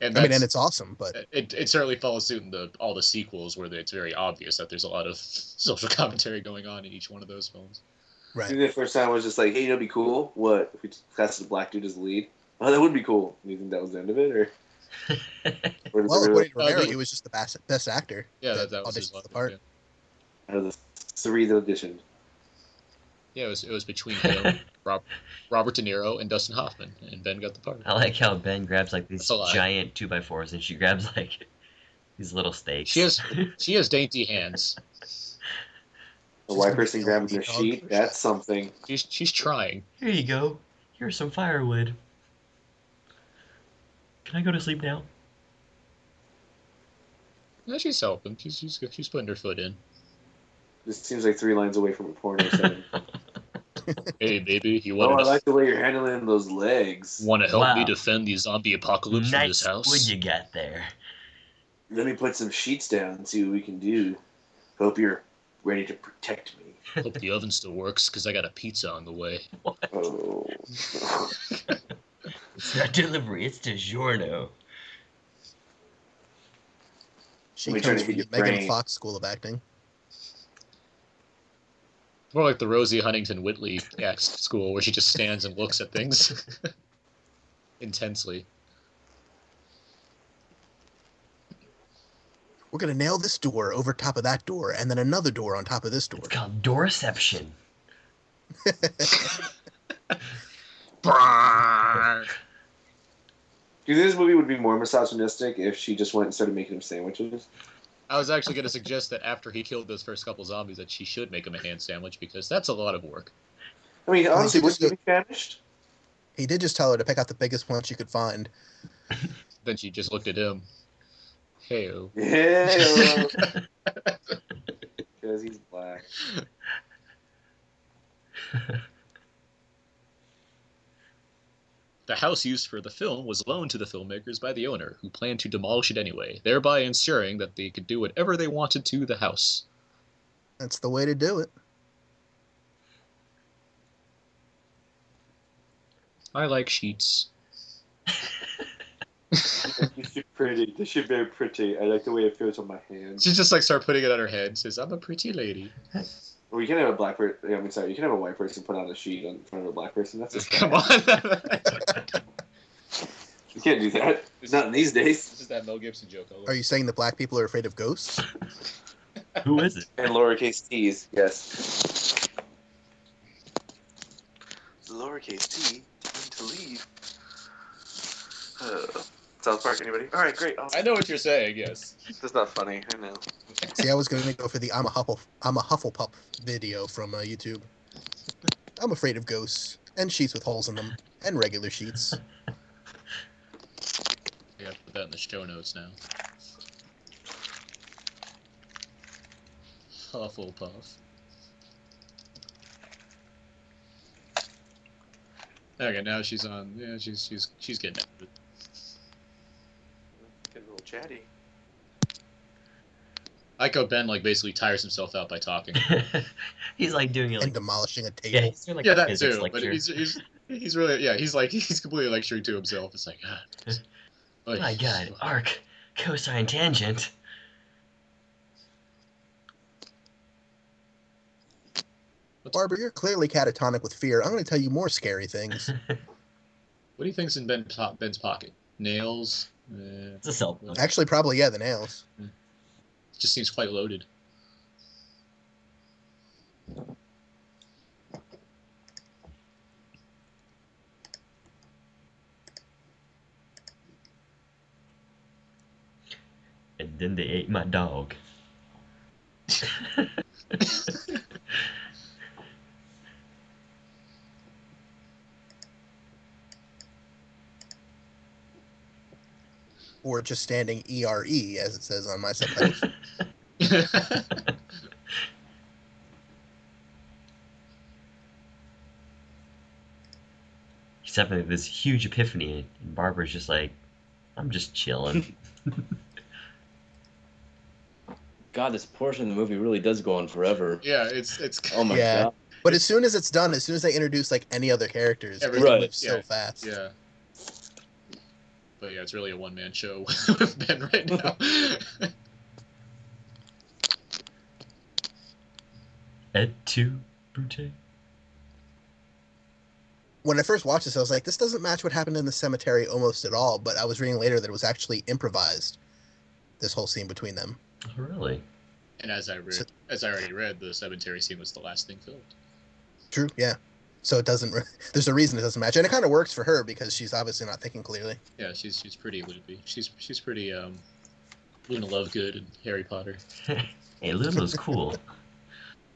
And I mean, and it's awesome, but it, it certainly follows suit in the all the sequels where it's very obvious that there's a lot of social commentary going on in each one of those films. Right. think the first time I was just like, hey, you know, it'd be cool. What if we casted a black dude as the lead? Oh, that would be cool. You think that was the end of it, or? or Well, they according really- to Romero, Uh, the- he was just the best best actor. Yeah, that, that was his the part. Yeah. Out of the three that auditioned. Yeah, it was it was between him, Rob, Robert De Niro, and Dustin Hoffman, and Ben got the part. I like how Ben grabs like these That's a lie. giant two by fours, and she grabs like these little steaks. She has she has dainty hands. The white person She's grabbing gonna a sheet, dog. that's something. She's she's trying. Here you go. Here's some firewood. Can I go to sleep now? Yeah, she's helping. She's she's she's putting her foot in. This seems like three lines away from a porno setting. Hey, baby, you want? oh, want I like the way you're handling those legs. want to help Wow. me defend the zombie apocalypse from this house? wood you got there. Let me put some sheets down and see what we can do. Hope you're ready to protect me. Hope the oven still works because I got a pizza on the way. Oh. It's not delivery, it's DiGiorno. She Let me try comes to from the Megan brain. Fox School of Acting. More like the Rosie Huntington Whiteley act school where she just stands and looks at things intensely. We're gonna nail this door over top of that door, and then another door on top of this door. It's called Doorception. Do you think this movie would be more misogynistic if she just went and started making him sandwiches? I was actually going to suggest that after he killed those first couple zombies, that she should make him a hand sandwich because that's a lot of work. I mean, Well, honestly, he wouldn't just you be famished? He did just tell her to pick out the biggest one she could find. Then she just looked at him. Hey, Yeah, because he's black. The house used for the film was loaned to the filmmakers by the owner, who planned to demolish it anyway, thereby ensuring that they could do whatever they wanted to the house. That's the way to do it. I like sheets. You're pretty. This should very pretty. I like the way it feels on my hands. She just like start putting it on her head says, I'm a pretty lady. Well, you can have a black person. I mean, sorry, you can have a white person put on a sheet in front of a black person. That's just Come on. You can't do that. It's Not in these days. This is that Mel Gibson joke. I. Are you saying that black people are afraid of ghosts? Who is it? And lowercase t's, yes. Lowercase t, time to leave. Uh, South Park, anybody? All right, great. I know what you're saying, yes. That's not funny. I know. See, I was going to go for the I'm a Huffle I'm a Hufflepuff video from uh, YouTube. I'm afraid of ghosts and sheets with holes in them and regular sheets. Yeah, put that in the show notes now. Hufflepuff. Okay, now she's on. Yeah, she's she's she's getting it. Getting a little chatty. I like how Ben like basically tires himself out by talking. he's like doing it and like demolishing a table. yeah, he's doing like yeah, a that physics too. But he's, he's he's really yeah he's like he's completely lecturing to himself. It's like God. Oh my god, arc, cosine, tangent. Barbara, you're clearly catatonic with fear. I'm going to tell you more scary things. What do you think's in Ben Ben's pocket? Nails. Uh, It's a cell phone. Actually, probably yeah, the nails. Just seems quite loaded. And then they ate my dog. or just standing ERE as it says on my subtitles. He's having this huge epiphany, and Barbara's just like, I'm just chilling. God, this portion of the movie really does go on forever. yeah, it's it's. Oh my Yeah. god. But as soon as it's done, as soon as they introduce like any other characters, it Everything- moves so yeah, fast. Yeah. But yeah, it's really a one man show with Ben right now. Et tu, Brute? When I first watched this, I was like, this doesn't match what happened in the cemetery almost at all. But I was reading later that it was actually improvised. This whole scene between them. Oh, really? and as I read, as I already read, the cemetery scene was the last thing filmed. True. Yeah. So it doesn't. Re- There's a reason it doesn't match, and it kind of works for her because she's obviously not thinking clearly. Yeah, she's she's pretty loopy. She's she's pretty um, Luna Lovegood and Harry Potter. Hey, Lulu's cool.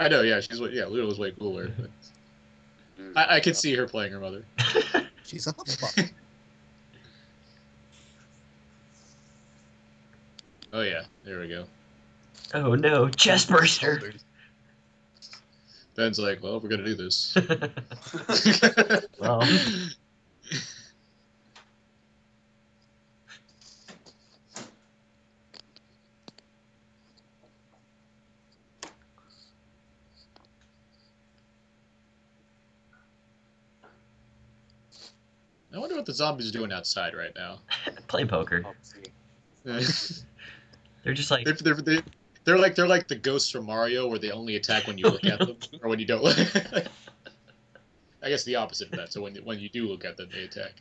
I know, yeah, she's way- yeah, Luna was way cooler. But I, I could see her playing her mother. She's a Hufflepuff. Oh yeah, there we go. Oh no, chest burster! Ben's like, well, we're gonna do this. well, I wonder what the zombies are doing outside right now. playing poker. they're, They're just like, they're, they're, they're like they're like the ghosts from Mario, where they only attack when you look at them, or when you don't. look. I guess the opposite of that. So when when you do look at them, they attack.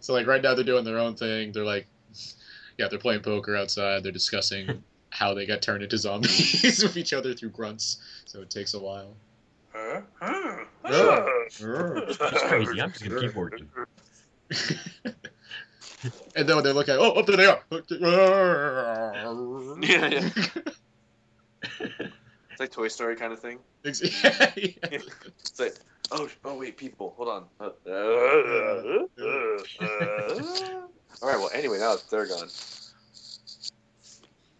So like right now they're doing their own thing. They're like, yeah, they're playing poker outside. They're discussing how they got turned into zombies with each other through grunts. So it takes a while. Uh-huh. Huh? Huh? that's crazy. I'm just gonna keep working. And then when they look at, oh, up there they are. Yeah, yeah. It's like Toy Story kind of thing. Ex- It's like, oh, oh wait, people, hold on. Uh, uh, uh, uh. All right, well, anyway, now they're gone.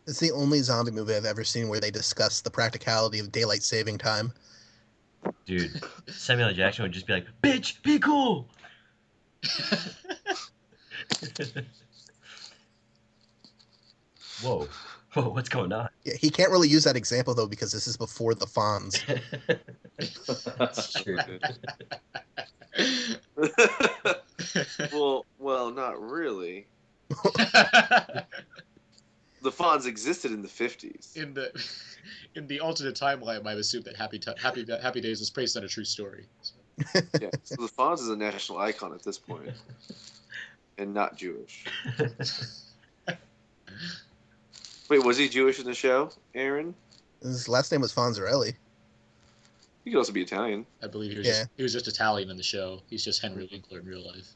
It's the only zombie movie I've ever seen where they discuss the practicality of daylight saving time. Dude, Samuel L. Jackson would just be like, bitch, be cool! Whoa. Whoa, what's going on? Yeah, he can't really use that example though because this is before the Fonz. That's true. well, well, not really. The Fonz existed in the 50s. in the in the alternate timeline, I assume that Happy Ti- Happy Happy Days was based on a true story. So, Yeah, so the Fonz is a national icon at this point, and not Jewish. Wait, was he Jewish in the show, Aaron? His last name was Fonzarelli. He could also be Italian. I believe he was Yeah. just, he was just Italian in the show. He's just Henry Winkler in real life.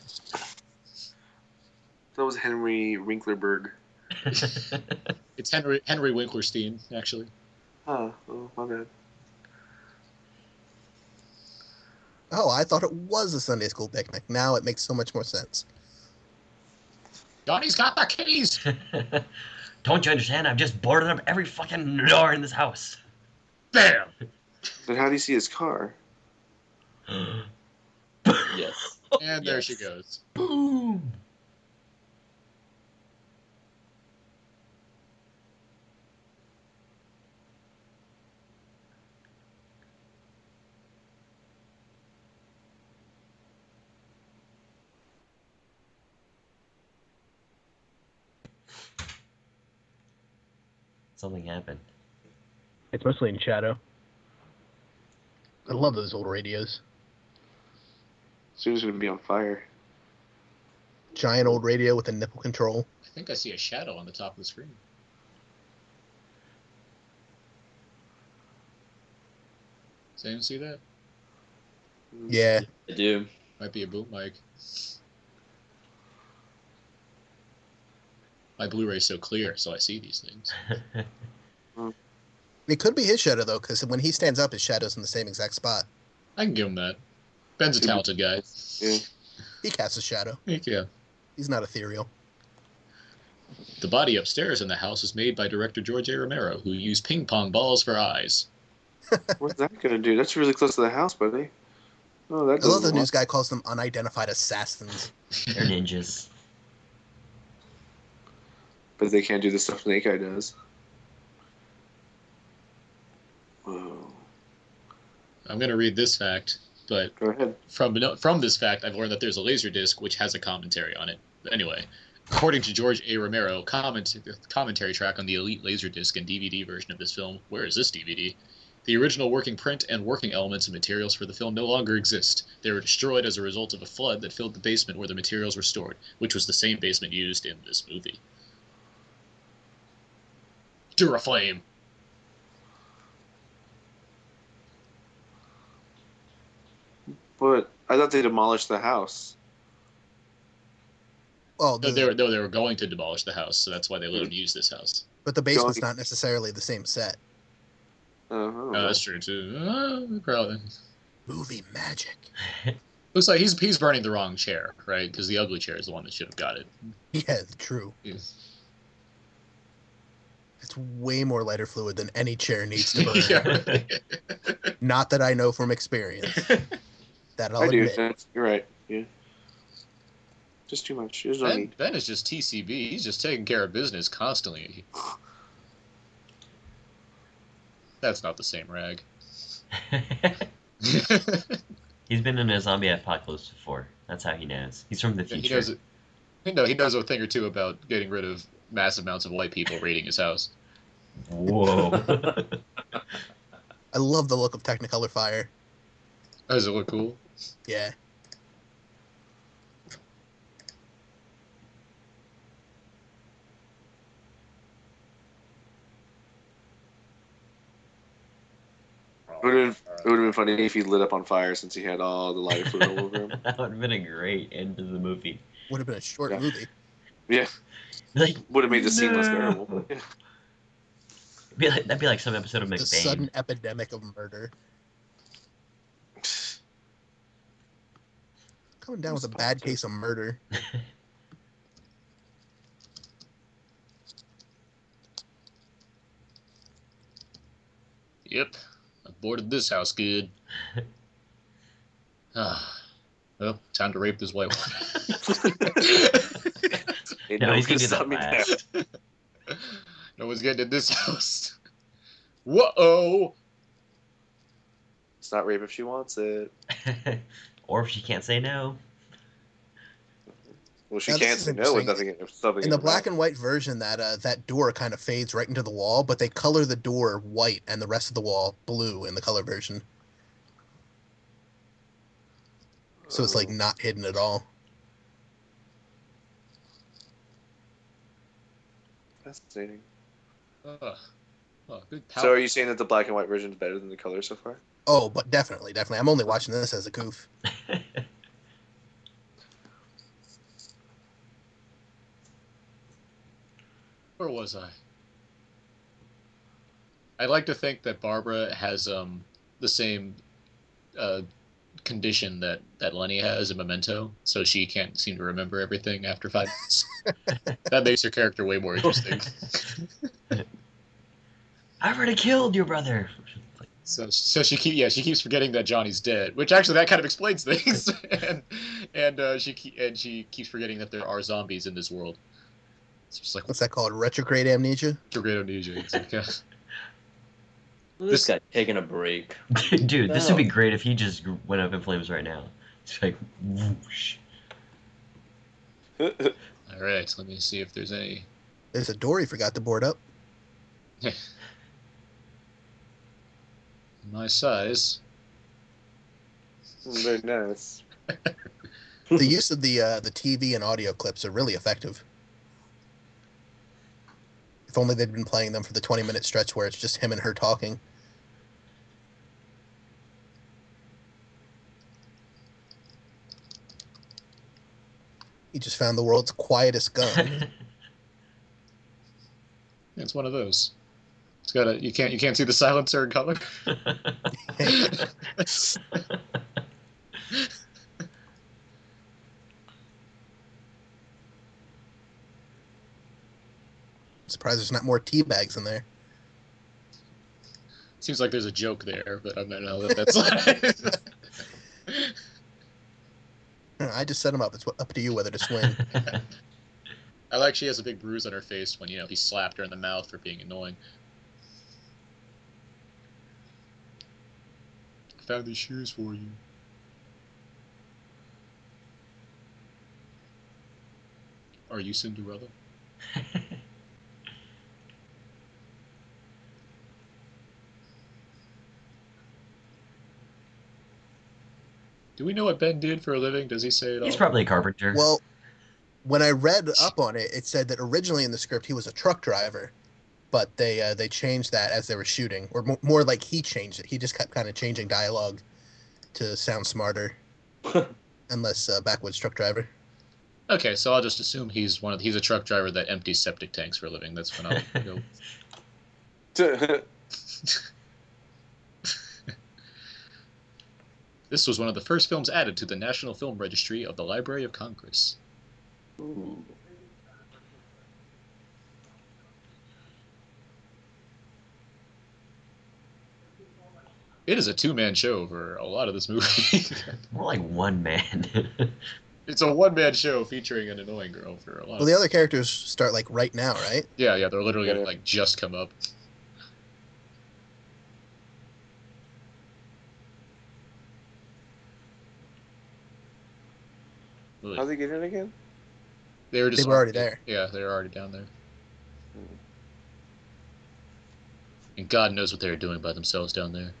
That was Henry Winklerberg. It's Henry Henry Winklerstein actually. Oh, oh my bad. Oh, I thought it was a Sunday school picnic. Now it makes so much more sense. Donnie's got the keys. Don't you understand? I've just boarded up every fucking door in this house. Bam. Then how do you see his car? Yes. And there she goes. Boom! Something happened. It's mostly in shadow. I love those old radios. Soon's gonna be on fire. Giant old radio with a nipple control. I think I see a shadow on the top of the screen. Does anyone see that? Yeah. I do. Might be a boom mic. My Blu-ray's so clear, so I see these things. It could be his shadow though, because when he stands up, his shadow's in the same exact spot. I can give him that. Ben's a talented guy. Yeah. He casts a shadow. Yeah. He's not ethereal. The body upstairs in the house was made by director George A. Romero, who used ping pong balls for eyes. What's that gonna do? That's really close to the house, buddy. Oh, that I love the doesn't news guy calls them unidentified assassins. They're ninjas. But they can't do the stuff Snake Eye does. Whoa. I'm going to read this fact, but Go ahead. from from this fact, I've learned that there's a laser disc which has a commentary on it. But anyway, according to George A. Romero, comment, commentary track on the Elite Laserdisc and DVD version of this film. Where is this DVD? The original working print and working elements and materials for the film no longer exist. They were destroyed as a result of a flood that filled the basement where the materials were stored, which was the same basement used in this movie. Duraflame. But I thought they demolished the house. Oh, No, they were no, they were going to demolish the house, so that's why they let them use this house. but the basement's Going- not necessarily the same set. Uh, I don't know. that's true too. Uh, probably. Movie magic. Looks like he's he's burning the wrong chair, right? Because the ugly chair is the one that should have got it. Yeah, true. Yes. It's way more lighter fluid than any chair needs to burn. Yeah. Not that I know from experience. That I'll I do. admit. That's, you're right. Yeah. Just too much. There's no ben, need. ben is just TCB. He's just taking care of business constantly. That's not the same rag. He's been in a zombie apocalypse before. That's how he knows. He's from the future. he knows. it- He know he knows a thing or two about getting rid of massive amounts of white people raiding his house. Whoa. I love the look of Technicolor Fire. Does it look cool? Yeah. It would have been, it would have been funny if he lit up on fire since he had all the lighter fluid all over him. that would have been a great end to the movie. Would have been a short Yeah. movie. Yeah, Like, would have made the scene less No. bearable. yeah. be like, that'd be like some episode of The McBain. sudden epidemic of murder. Coming down with a bad case of murder. Yep, I boarded this house good. Ah, well, time to rape this white one. Ain't No, no he's gonna gonna stop me last. now. no one's getting in this house. Whoa! It's not rape if she wants it. or if she can't say no. Well, she Now, can't say no with interesting. nothing. If something In the black and white version, that uh, that door kind of fades right into the wall, but they color the door white and the rest of the wall blue in the color version. So it's like not hidden at all. Fascinating. Ugh. Oh, good power. So, are you saying that the black and white version is better than the color so far? Oh, but definitely, definitely. I'm only watching this as a goof. Where was I? I like to think that Barbara has um the same uh condition that that Lenny has a Memento, so she can't seem to remember everything after five minutes. that makes her character way more interesting. I already killed your brother. So, so she keep yeah she keeps forgetting that Johnny's dead, which actually that kind of explains things, and and uh, she ke- and she keeps forgetting that there are zombies in this world. It's just like What's that called? Retrograde amnesia? Retrograde amnesia. It's like, yeah. This guy taking a break. Dude, this would be great if he just went up in flames right now. It's like, whoosh. All right, let me see if there's any. There's a door he forgot to board up. My size. Very nice. the use of the uh, the TV and audio clips are really effective. If only they'd been playing them for the 20 minute stretch where it's just him and her talking. He just found the world's quietest gun. It's one of those. It's got a you can't you can't see the silencer in color. Surprised there's not more tea bags in there. Seems like there's a joke there, but I don't know that that's. I just set him up. It's up to you whether to swing. I like she has a big bruise on her face when you know he slapped her in the mouth for being annoying. I Found these shoes for you. Are you Cinderella? Do we know what Ben did for a living? Does he say it all? He's all? probably a carpenter. Well, when I read up on it, it said that originally in the script he was a truck driver, but they uh, they changed that as they were shooting, or mo- more like he changed it. He just kept kind of changing dialogue to sound smarter, and less uh, backwoods truck driver. Okay, so I'll just assume he's one of he's a truck driver that empties septic tanks for a living. That's when I'll go. This was one of the first films added to the National Film Registry of the Library of Congress. Ooh. It is a two-man show for a lot of this movie. More like one man. it's a one-man show featuring an annoying girl for a lot. Well, of the other characters start like right now, right? Yeah, yeah, they're literally gonna like just come up. How's they get in again? They were just They were already there. Yeah, they were already down there. Hmm. And God knows what they were doing by themselves down there.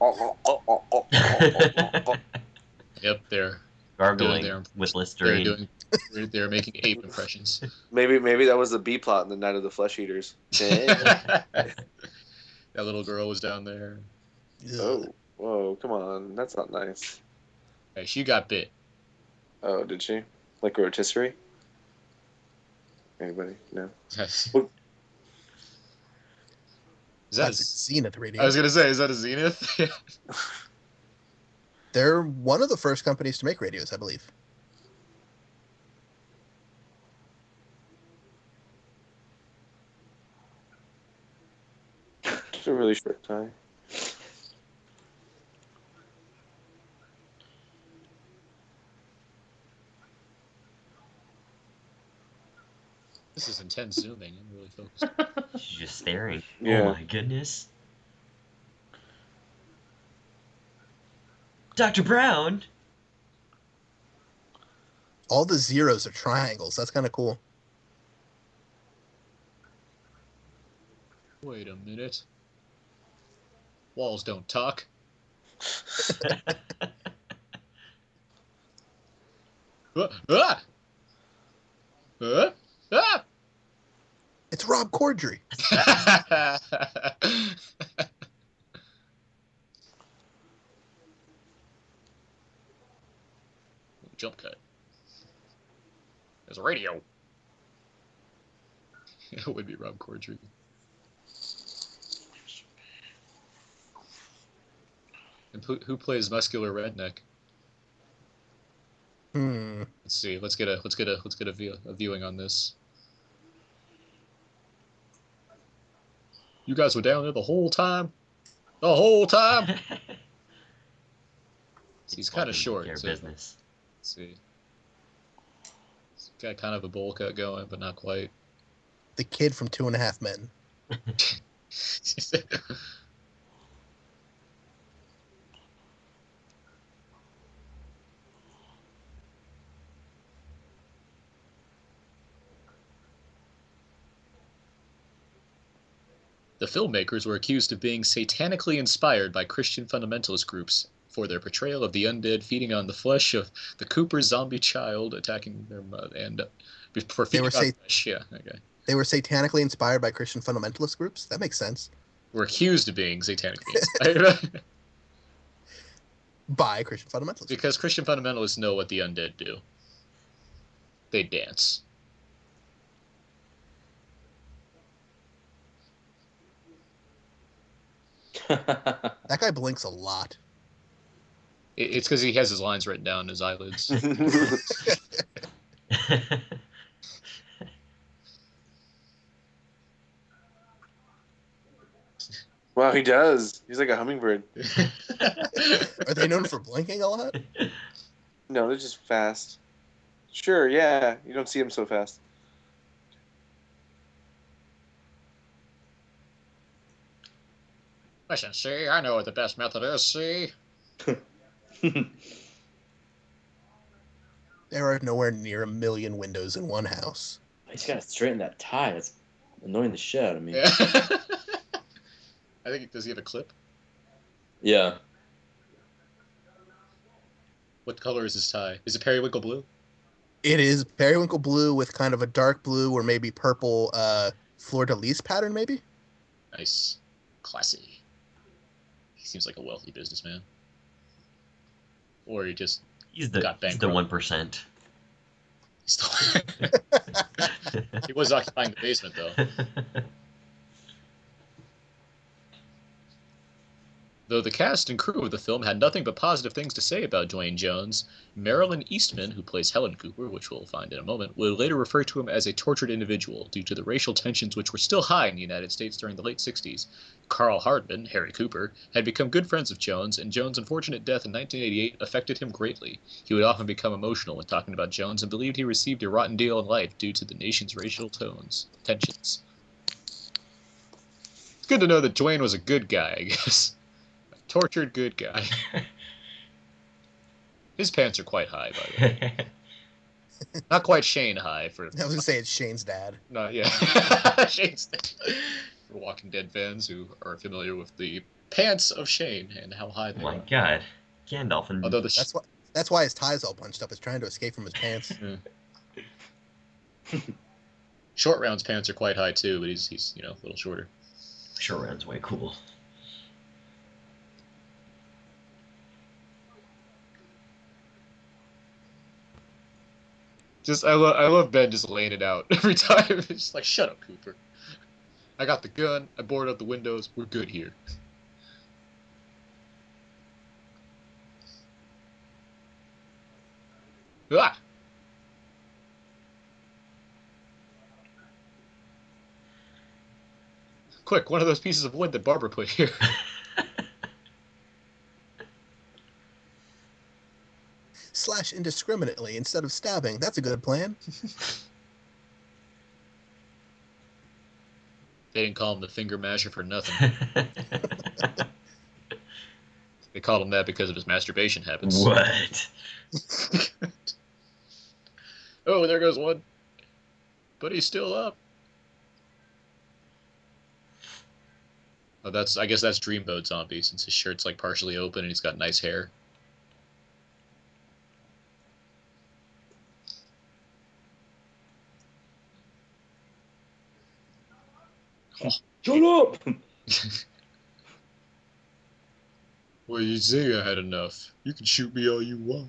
Oh, oh, oh, oh, oh, oh, oh, oh. oh. Yep, they're Gargling their- with they're Listerine. doing they're, they're making ape impressions. Maybe maybe that was the B plot in the Night of the Flesh Eaters. that little girl was down there. oh, whoa, come on, that's not nice. Hey, she got bit. Oh, did she? Like rotisserie? Anybody? No. Yes. Is that That's Zenith Radio. I was gonna say, is that a Zenith? They're one of the first companies to make radios, I believe. It's a really short tie. This is intense zooming. I'm really focused. She's just staring. Yeah. Oh my goodness. Dr. Brown? All the zeros are triangles. That's kind of cool. Wait a minute. Walls don't talk. Ah! Ah! Ah! Ah! It's Rob Corddry. Jump cut. There's a radio. it would be Rob Corddry. And who, who plays muscular redneck? Hmm. Let's see. Let's get a let's get a let's get a, view, a viewing on this. You guys were down there the whole time. The whole time. He's kind of short. Their so- business. Let's see. He's got kind of a bowl cut going, but not quite. The kid from Two and a Half Men. The filmmakers were accused of being satanically inspired by Christian fundamentalist groups for their portrayal of the undead feeding on the flesh of the Cooper zombie child attacking their mother and uh, for feeding were on sat- flesh. Yeah, okay. They were satanically inspired by Christian fundamentalist groups. That makes sense. Were accused of being satanically inspired By Christian fundamentalists. because Christian fundamentalists know what the undead do. They dance. that guy blinks a lot. It's because he has his lines written down in his eyelids. wow, he does. He's like a hummingbird. Are they known for blinking a lot? No, they're just fast. Sure, yeah. You don't see them so fast. Listen, see, I know what the best method is, see? There are nowhere near a million windows in one house. He's got to straighten that tie. That's annoying the shit out of me. Yeah. I think, does he have a clip? Yeah. What color is his tie? Is it periwinkle blue? It is periwinkle blue with kind of a dark blue or maybe purple uh, fleur de lis pattern, maybe. Nice. Classy. He seems like a wealthy businessman. Or he just He's the got he's the one percent. He was occupying the basement, though. Though the cast and crew of the film had nothing but positive things to say about Duane Jones, Marilyn Eastman, who plays Helen Cooper, which we'll find in a moment, would later refer to him as a tortured individual due to the racial tensions which were still high in the United States during the late 60s. Karl Hardman, Harry Cooper, had become good friends of Jones, and Jones' unfortunate death in 1988 affected him greatly. He would often become emotional when talking about Jones and believed he received a rotten deal in life due to the nation's racial tones tensions. It's good to know that Dwayne was a good guy, I guess. A tortured good guy. His pants are quite high, by the way. Not quite Shane high for I was gonna say it's Shane's dad. no, yeah. Shane's dad. for Walking Dead fans who are familiar with the pants of Shane and how high they Oh my are. God, Gandalf and Although the sh- That's why. That's why his tie's all bunched up. Is trying to escape from his pants. short round's pants are quite high too, but he's he's you know a little shorter. Short round's way cool. Just I love I love Ben just laying it out every time. It's just like shut up, Cooper. I got the gun. I boarded up the windows. We're good here. Ah! Quick, one of those pieces of wood that Barbara put here. Slash indiscriminately instead of stabbing. That's a good plan. They didn't call him the finger masher for nothing. They called him that because of his masturbation habits. what? Oh, there goes one. But he's still up. Oh, that's. I guess that's Dreamboat Zombie, since his shirt's like partially open and he's got nice hair. Shut up! Well, you say I had enough. You can shoot me all you want.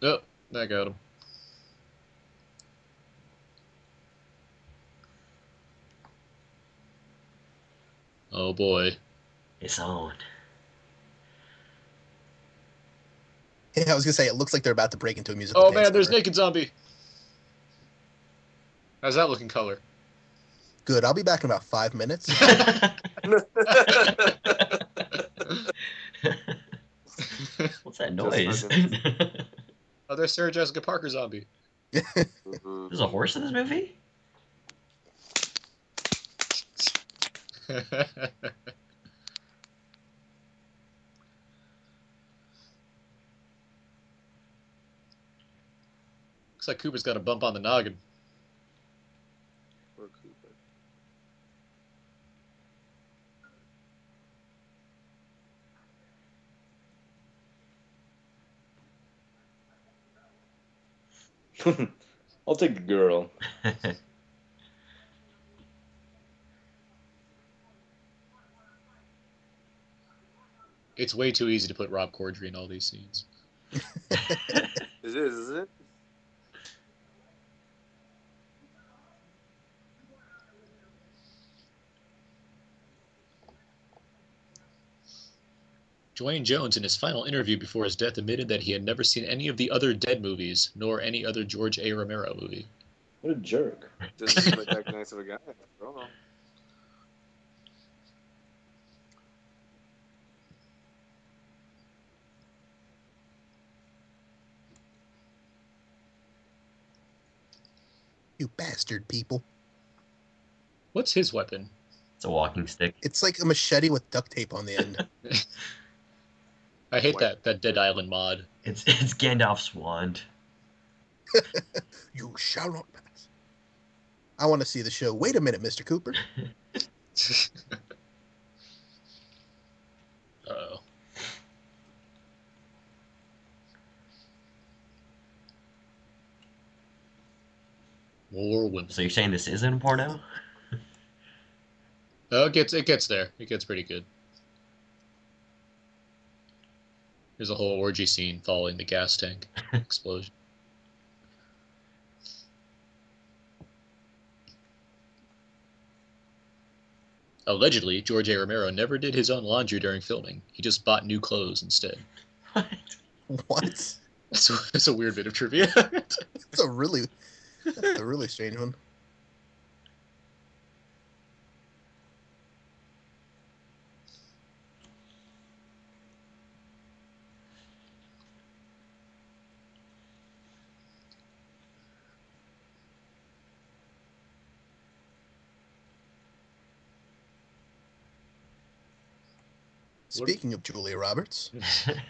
Oh, that got him. Oh boy. It's on. Yeah, I was gonna say it looks like they're about to break into a musical. Oh man, there's. Naked Zombie. How's that looking color? Good. I'll be back in about five minutes. What's that noise? fucking- Oh, there's Sarah Jessica Parker Zombie. There's a horse in this movie? Looks like Cooper's got a bump on the noggin. I'll take the girl. It's way too easy to put Rob Corddry in all these scenes. It is, isn't it? Duane Jones, in his final interview before his death, admitted that he had never seen any of the other Dead movies, nor any other George A. Romero movie. What a jerk! Doesn't like that nice of a guy. I don't know. You bastard people. What's his weapon? It's a walking stick. It's like a machete with duct tape on the end. I hate that that Dead Island mod. It's it's Gandalf's wand. you shall not pass. I want to see the show. Wait a minute, Mr. Cooper. Uh-oh. More women. So you're saying this isn't a porno? Oh, it gets it gets there. It gets pretty good. There's a whole orgy scene following the gas tank explosion. Allegedly, George A. Romero never did his own laundry during filming. He just bought new clothes instead. What? That's a, that's a weird bit of trivia. That's a really, that's a really strange one. Speaking of Julia Roberts,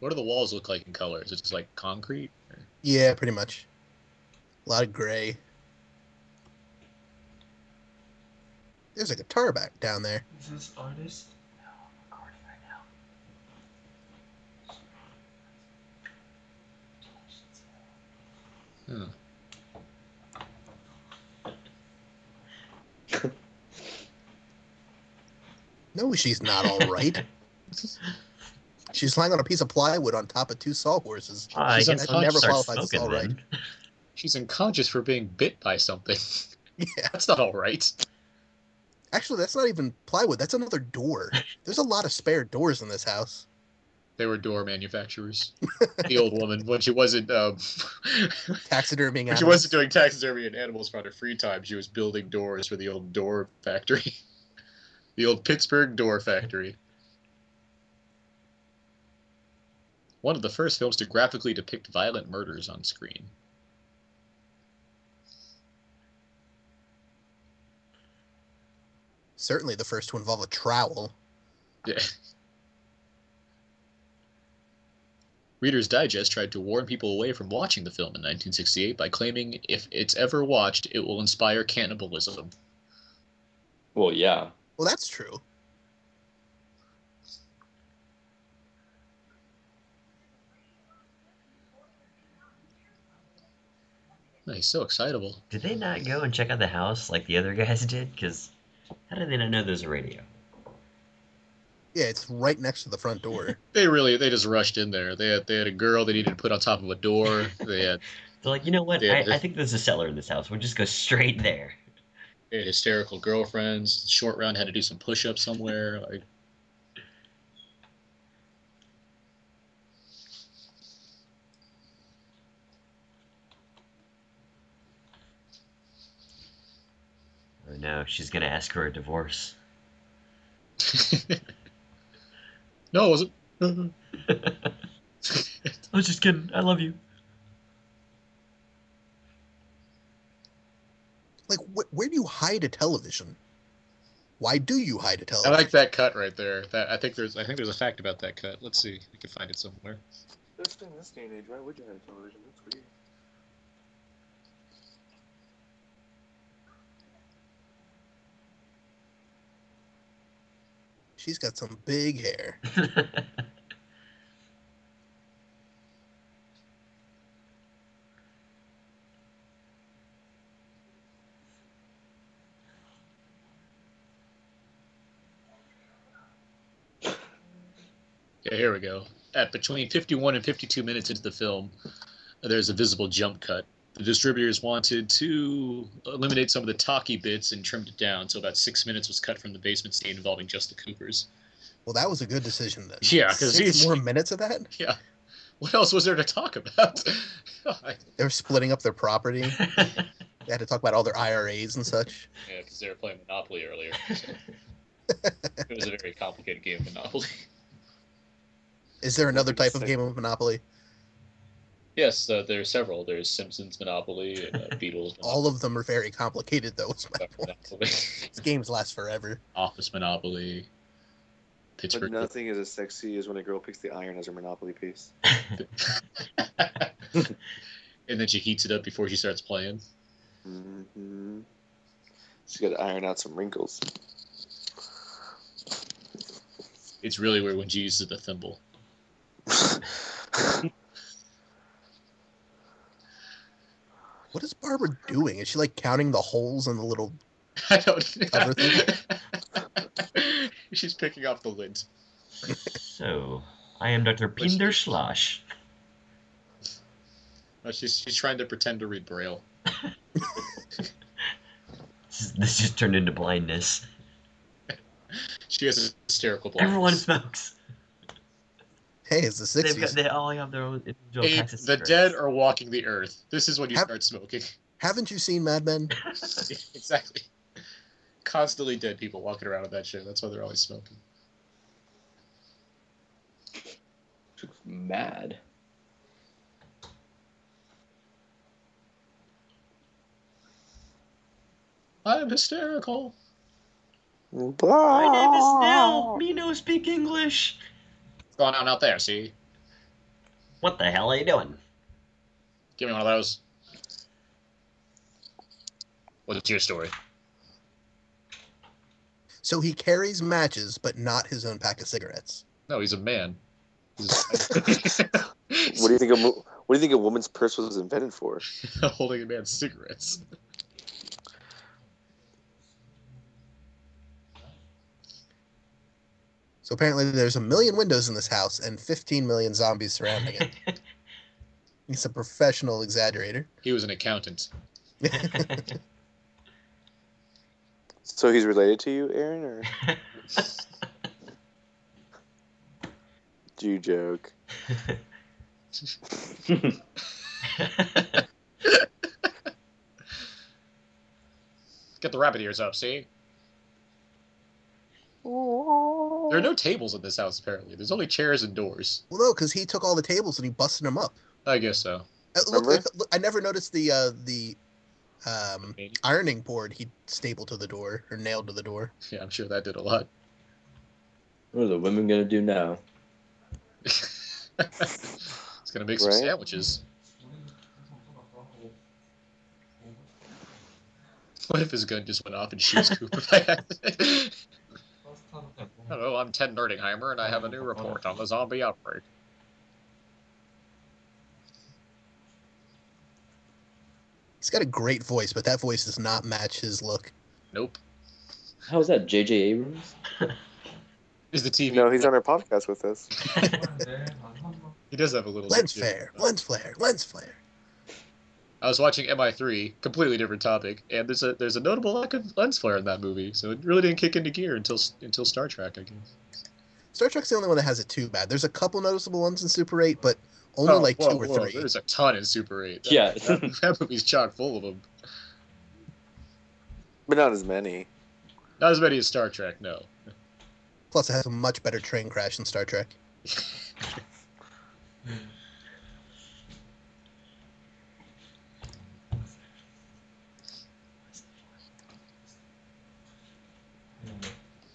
what do the walls look like in color? Is it just like concrete? Or... yeah, pretty much. A lot of gray. There's a guitar back down there. Is this artist? No, I'm recording right now. Hmm. No, she's not all right. she's lying on a piece of plywood on top of two sawhorses. I She's guess un- I'll never start qualifies as smoking all right. then. She's unconscious for being bit by something. Yeah. That's not all right. Actually, that's not even plywood. That's another door. There's a lot of spare doors in this house. They were door manufacturers. the old woman, when she wasn't um, Taxidermying when she wasn't doing taxidermy and animals for her free time, she was building doors for the old door factory, the old Pittsburgh door factory. One of the first films to graphically depict violent murders on screen. Certainly the first to involve a trowel. Yeah. Reader's Digest tried to warn people away from watching the film in 1968 by claiming if it's ever watched, it will inspire cannibalism. Well, yeah. Well, that's true. Oh, he's so excitable. Did they not go and check out the house like the other guys did? Because how did they not know there's a radio? Yeah, it's right next to the front door. They really they just rushed in there. They had they had a girl they needed to put on top of a door. They had They're like, you know what? I, I think there's a cellar in this house. We'll just go straight there. Hysterical girlfriends. Short round had to do some push ups somewhere. Like Oh no, she's gonna ask for a divorce. no, it wasn't. I was just kidding. I love you. Like, wh- where do you hide a television? Why do you hide a television? I like that cut right there. That I think there's I think there's a fact about that cut. Let's see. We can find it somewhere. This thing, this day and age, why would you hide a television? That's weird. She's got some big hair. here we go. At between 51 and 52 minutes into the film, there's a visible jump cut. The distributors wanted to eliminate some of the talky bits and trimmed it down, so about six minutes was cut from the basement scene involving just the Coopers. Well, that was a good decision then. Yeah, 'cause six more minutes of that. Yeah. What else was there to talk about? They were splitting up their property. they had to talk about all their IRAs and such. Yeah, because they were playing Monopoly earlier. so. it was a very complicated game of Monopoly. Is there another type of game of Monopoly? Yes, uh, there are several. There's Simpsons Monopoly and uh, Beatles All of them are very complicated, though. Is my point. These games last forever. Office Monopoly, But Pittsburgh. nothing is as sexy as when a girl picks the iron as her Monopoly piece. and then she heats it up before she starts playing. Mm-hmm. She's got to iron out some wrinkles. It's really weird when she uses the thimble. What is Barbara doing? Is she like counting the holes in the little? I don't. Cover thing? She's picking off the lids. So, I am Dr. Pinder Schlosh. She's she's trying to pretend to read braille. This this just turned into blindness. She has a hysterical blindness. Everyone smokes. Hey, it's the They've got, '60s. they all have their own individual Abe, packs of the cigarettes. dead are walking the earth. This is when you Have- start smoking. Haven't you seen Mad Men? exactly. Constantly dead people walking around on that show. That's why they're always smoking. Mad. I'm hysterical. My name is Snell. Me no speak English. What's going on out there? See, What the hell are you doing? give me one of those. What's your story? So he carries matches, but not his own pack of cigarettes. No, he's a man. He's What do you think? A, mo- what do you think a woman's purse was invented for? holding a man's cigarettes. So apparently, there's a million windows in this house and 15 million zombies surrounding it. He's a professional exaggerator. He was an accountant. So he's related to you, Aaron, or do you joke? Get the rabbit ears up, see? There are no tables in this house, apparently. There's only chairs and doors. Well, no, because he took all the tables and he busted them up. I guess so. Uh, look, Remember? look, look, I never noticed the uh, the um, ironing board he stapled to the door or nailed to the door. Yeah, I'm sure that did a lot. What are the women gonna do now? It's gonna make some Right? sandwiches. What if his gun just went off and shoots Cooper by accident? Hello, I'm Ted Nerdingheimer, and I have a new report on the zombie outbreak. He's got a great voice, but that voice does not match his look. Nope. How is that, J.J. Abrams? Is the TV? No, he's on our podcast with us. He does have a little. Lens legit- flare, lens flare, lens flare. I was watching MI3, completely different topic, and there's a there's a notable lack of lens flare in that movie, so it really didn't kick into gear until until Star Trek, I guess. Star Trek's the only one that has it too bad. There's a couple noticeable ones in Super 8, but only Oh, like whoa, two or whoa, three. There's a ton in Super 8. That, Yeah. that, that movie's chock full of them. But not as many. Not as many as Star Trek, no. Plus, it has a much better train crash than Star Trek.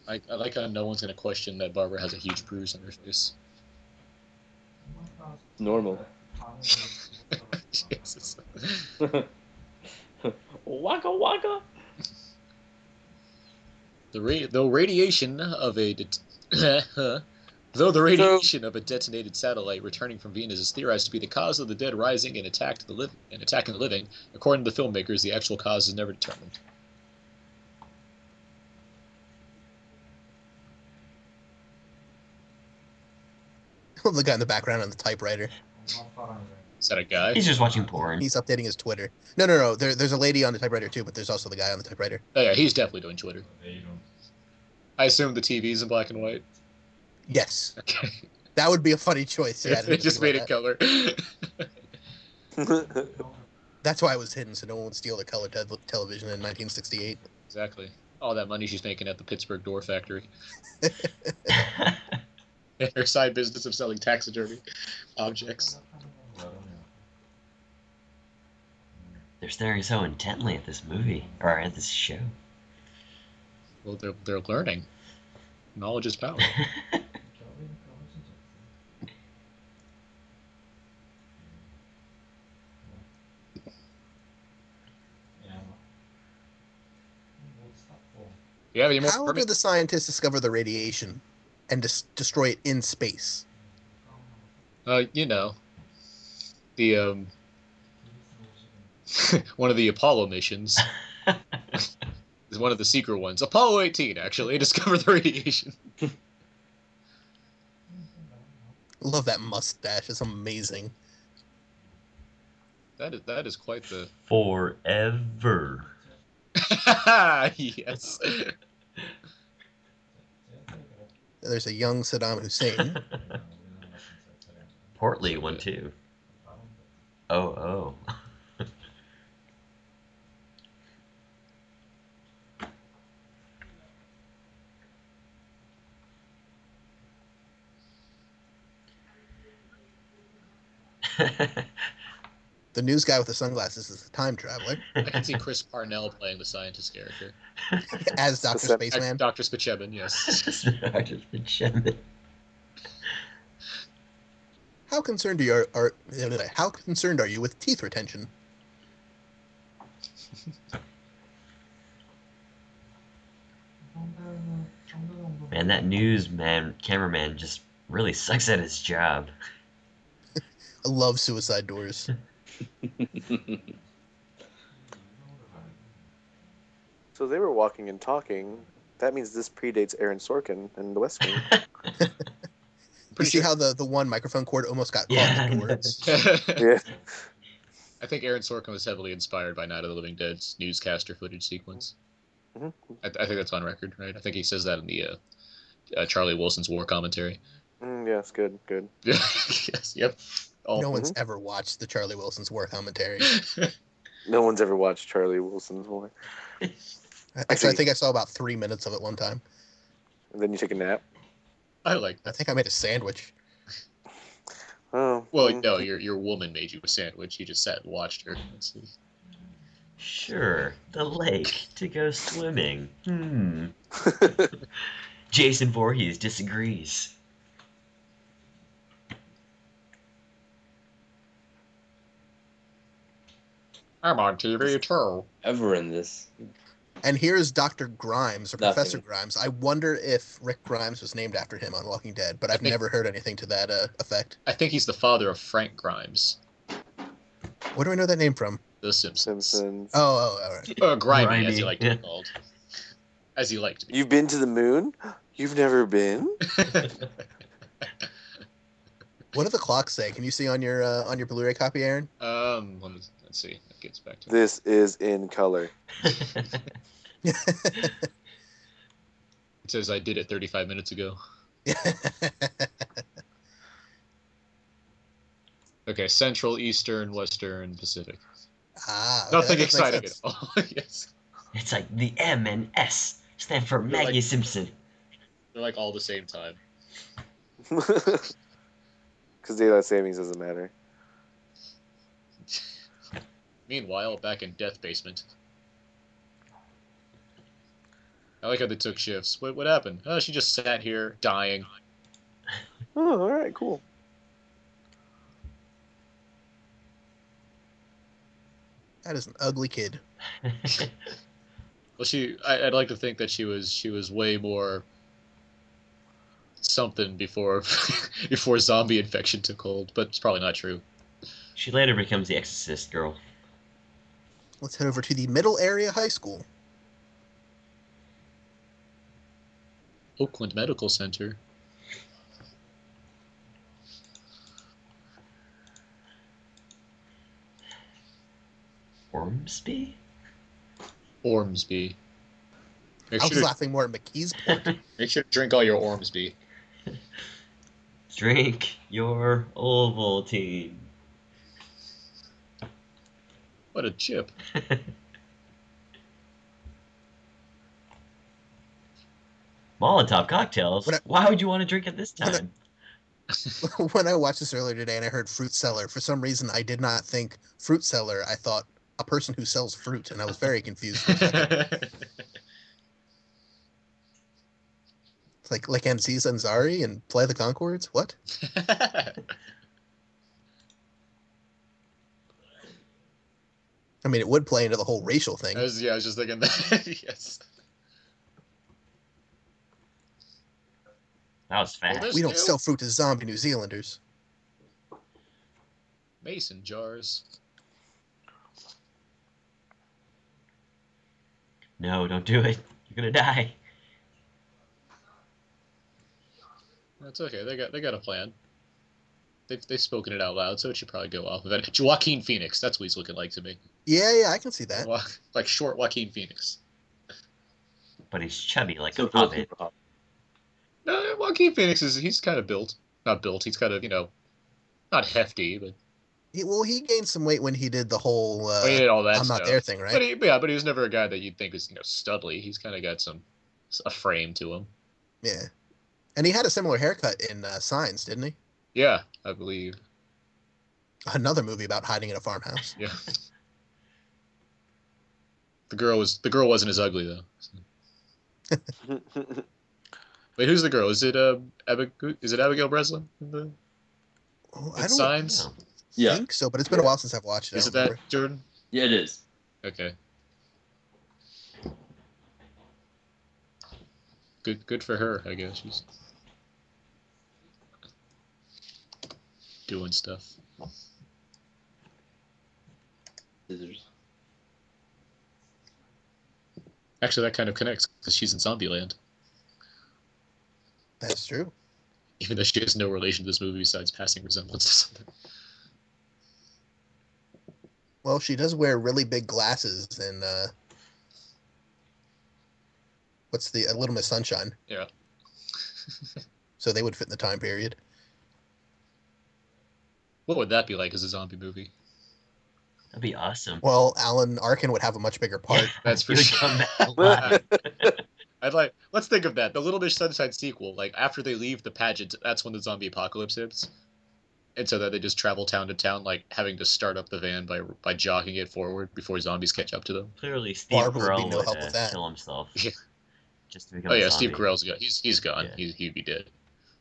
I, I like how no one's gonna question that Barbara has a huge bruise on her face. Normal. Jesus. waka waka. The ra- though radiation of a det- though the radiation of a detonated satellite returning from Venus is theorized to be the cause of the dead rising and attack the liv- and attacking the living, according to the filmmakers, the actual cause is never determined. the guy in the background on the typewriter. Is that a guy? He's just watching porn. He's updating his Twitter. No, no, no. There, there's a lady on the typewriter too, but there's also the guy on the typewriter. Oh yeah, he's definitely doing Twitter. I assume the TV's in black and white. Yes, Okay, that would be a funny choice. Yeah, they just made it color. That's why it was hidden, so no one would steal the color te- television in 1968. exactly. All that money she's making at the Pittsburgh door factory. In her side business of selling taxidermy objects. They're staring so intently at this movie or at this show. Well, they're they're learning. Knowledge is power. You have any more? How did the scientists discover the radiation and dis- destroy it in space? Uh, you know, the um, one of the Apollo missions is one of the secret ones. Apollo 18 actually discovered the radiation. Love that mustache. It's amazing. That is that is quite the Forever. yes. There's a young Saddam Hussein. Portly one too. Oh oh. the news guy with the sunglasses is the time traveler, I can see Chris Parnell playing the scientist character. as Doctor Specific- Spaceman. Dr. Spichebin, yes. Dr. Spichebin. How concerned are you are, how concerned are you with teeth retention? Man, that newsman cameraman just really sucks at his job. I love suicide doors. So they were walking and talking. That means this predates Aaron Sorkin and The West Wing. you see how the, the one microphone cord almost got caught Yeah, in I the door? yeah. I think Aaron Sorkin was heavily inspired by Night of the Living Dead's newscaster footage sequence. Mhm. I, I think that's on record, right? I think he says that in the uh, uh, Charlie Wilson's war commentary. Mm, yes, good, good. yes, yep. All, No one's ever watched the Charlie Wilson's War commentary. No one's ever watched Charlie Wilson's war. Actually, I think I saw about three minutes of it one time. And then you take a nap. I like I think I made a sandwich. Oh. Well, mm. no, your your woman made you a sandwich. You just sat and watched her. Let's see. Sure, the lake to go swimming. Hmm. Jason Voorhees disagrees. I'm on TV too. Ever in this? And here's Dr. Grimes, or Nothing. Professor Grimes. I wonder if Rick Grimes was named after him on Walking Dead, but I've think- never heard anything to that uh, effect. I think he's the father of Frank Grimes, Where do I know that name from? The Simpsons. Simpsons. Oh, oh, all right. Uh, grimy, Grimy, as he liked to be called. As he liked to be. You've been to the moon? You've never been? What do the clocks say? Can you see on your uh, on your Blu-ray copy, Aaron? um, let me, let's see. That gets back to This is in color. It says I did it 35 minutes ago. Okay, Central, Eastern, Western, Pacific. ah, okay, Nothing that exciting at all. yes, It's like the M and S stand for You're like- Maggie Simpson. they're like all the same time. Because daylight savings doesn't matter. Meanwhile, back in Death Basement. I like how they took shifts. What what happened? Oh, she just sat here dying. Oh, all right, cool. That is an ugly kid. Well, she. I, I'd like to think that she was she was way more something before before zombie infection took hold, but it's probably not true. she later becomes the Exorcist girl. Let's head over to the Middle Area High School. Oakland Medical Center. Ormsby? Ormsby. Make I sure, was to, laughing more at McKee's point. make sure to drink all your Ormsby. Drink your Ovaltine. What a chip. Molotov cocktails? I- Why would you want to drink it this time? when I watched this earlier today and I heard fruit seller, for some reason I did not think fruit seller. I thought a person who sells fruit, and I was very confused. for a second. It's like like MC Zanzari and Flight of the Conchords. What? I mean, it would play into the whole racial thing. I was, yeah, I was just thinking that. yes. That was fast. there's we don't new sell fruit to zombie New Zealanders. mason jars. No, don't do it. You're gonna die. That's okay. They got they got a plan. They've they've spoken it out loud, so it should probably go off of it. Joaquin Phoenix. That's what he's looking like to me. Yeah, yeah, I can see that. Wa- Like short Joaquin Phoenix. But he's chubby like So a close hobbit. No, Joaquin Phoenix is he's kind of built. Not built. He's kind of you know, not hefty, but He, well, he gained some weight when he did the whole uh, he did all that "I'm not stuff. there" thing, right? But, he, yeah, but he was never a guy that you'd think was you know studly. He's kind of got some a frame to him. Yeah, and he had a similar haircut in uh, Signs, didn't he? Yeah, I believe. Another movie about hiding in a farmhouse. Yeah. The girl was the girl wasn't as ugly though. Wait, who's the girl? Is it uh Abig- is it Abigail Breslin? in the Oh, I don't Signs? Yeah, think so, but it's been a while since I've watched it. Is it that. Jordan? yeah, it is. Okay. Good good for her, I guess. She's doing stuff. Scissors. Actually, that kind of connects because she's in Zombieland, That's true. even though she has no relation to this movie besides passing resemblance to something. Well, she does wear really big glasses in uh, what's the uh, Little Miss Sunshine, Yeah. so they would fit in the time period. What would that be like as a zombie movie? That'd be awesome. Well, Alan Arkin would have a much bigger part. That's for He sure. come back. I'd like. Let's think of that. The Little Miss Sunshine sequel. Like after they leave the pageant, that's when the zombie apocalypse hits, and so that they just travel town to town, like having to start up the van by by jogging it forward before zombies catch up to them. Clearly, Steve Barbara would be no would help uh, with that. kill himself. Yeah. Just to become Oh yeah. Steve Carell's gone. He's he's gone. Yeah. He he'd be dead.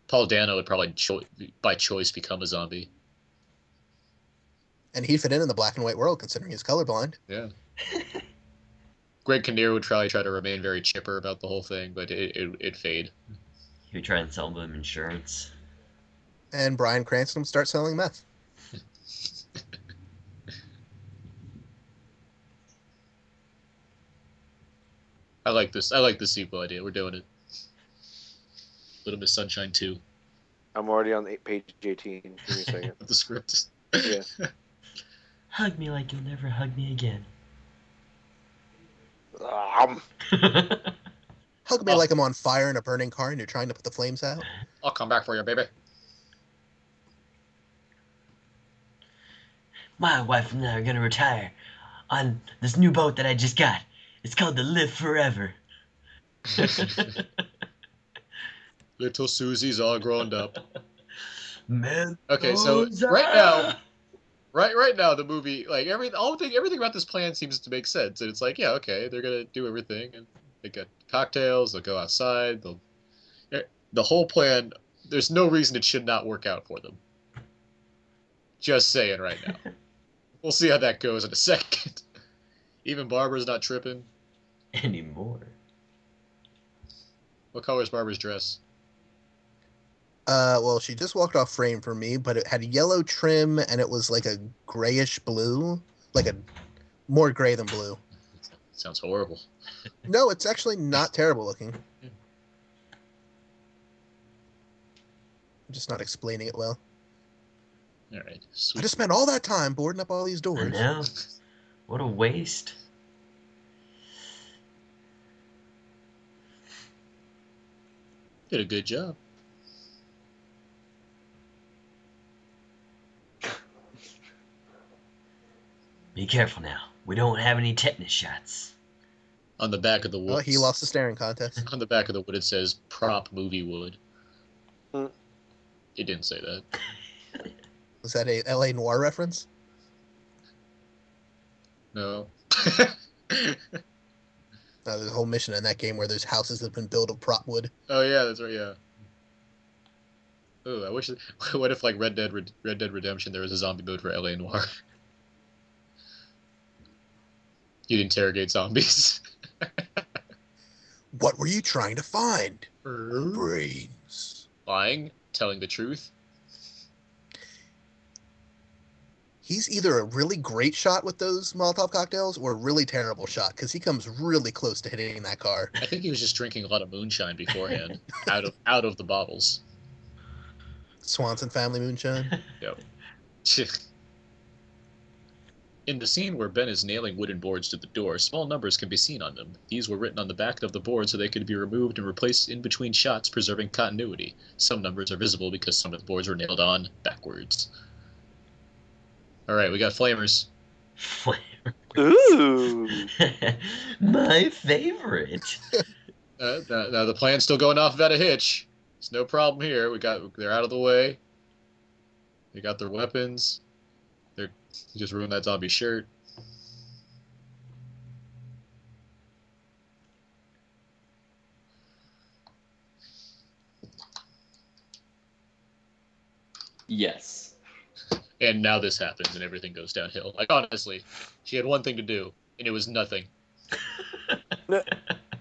Paul Dano would probably cho- by choice become a zombie. And he'd fit in in the black and white world, considering he's colorblind. Yeah. Greg Kinnear would probably try to remain very chipper about the whole thing, but it, it, it'd fade. He would try and sell them insurance. And Bryan Cranston would start selling meth. I like this. I like the sequel idea. We're doing it. Little Miss Sunshine 2. I'm already on eight- page 18. Give me a second. The script. Yeah. Hug me like you'll never hug me again. Um, Hug me Oh. like I'm on fire in a burning car and you're trying to put the flames out. I'll come back for you, baby. My wife and I are gonna retire on this new boat that I just got. It's called the Live Forever. Little Susie's all grown up. Man. Okay, so right now, right right now, the movie like every all thing everything about this plan seems to make sense, and it's like yeah, okay, they're gonna do everything, and they got cocktails, they'll go outside, they'll eh, the whole plan. There's no reason it should not work out for them. Just saying right now. we'll see how that goes in a second. Even Barbara's not tripping. Anymore. What color is Barbara's dress? Uh, well, she just walked off frame for me, but it had yellow trim and it was like a grayish blue, like a more gray than blue. Sounds horrible. No, it's actually not terrible looking. I'm just not explaining it well. All right, I just spent all that time boarding up all these I doors. know. What a waste. Did a good job. Be careful now. We don't have any tetanus shots. On the back of the wood. Well, he lost the staring contest. On the back of the wood, it says "prop movie wood." It didn't say that. Was that a L.A. Noire reference? No. Uh, there's a whole mission in that game where there's houses that have been built of prop wood. Oh yeah, that's right. Yeah. Oh, I wish. What if like Red Dead Red, Red Dead Redemption there was a zombie mode for LA Noire? You'd interrogate zombies. What were you trying to find? Brains. Lying, telling the truth. He's either a really great shot with those Molotov cocktails or a really terrible shot because he comes really close to hitting that car. I think he was just drinking a lot of moonshine beforehand, out of out of the bottles. Swanson family moonshine. Yep. In the scene where Ben is nailing wooden boards to the door, small numbers can be seen on them. These were written on the back of the board so they could be removed and replaced in between shots, preserving continuity. Some numbers are visible because some of the boards were nailed on backwards. All right, we got flamers. Ooh. My favorite. Uh, now, now the plan's still going off without a hitch. It's no problem here. We got they're out of the way. They got their weapons. They're you just ruined that zombie shirt. Yes. And now this happens and everything goes downhill. Like honestly, she had one thing to do and it was nothing.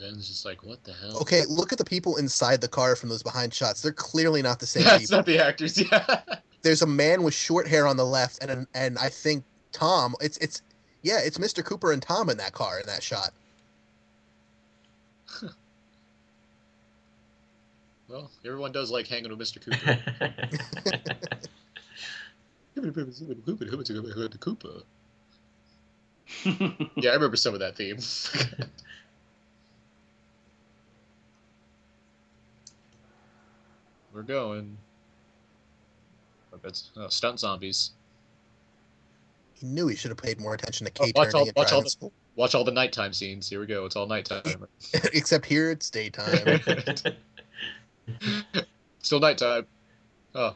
Ben's just like, what the hell? Okay, look at the people inside the car from those behind shots. They're clearly not the same That's people. not the actors, yeah. There's a man with short hair on the left, and an, and I think Tom. It's it's yeah, it's Mr. Cooper and Tom in that car in that shot. Well, everyone does like hanging with Mr. Cooper. Cooper. yeah, I remember some of that theme. We're going. I bet oh, uh, stunt zombies. He knew he should have paid more attention to Oh, Kay watch all, turning and watch all the, watch all the nighttime scenes. Here we go. It's all nighttime. Except here it's daytime. Still nighttime. Oh,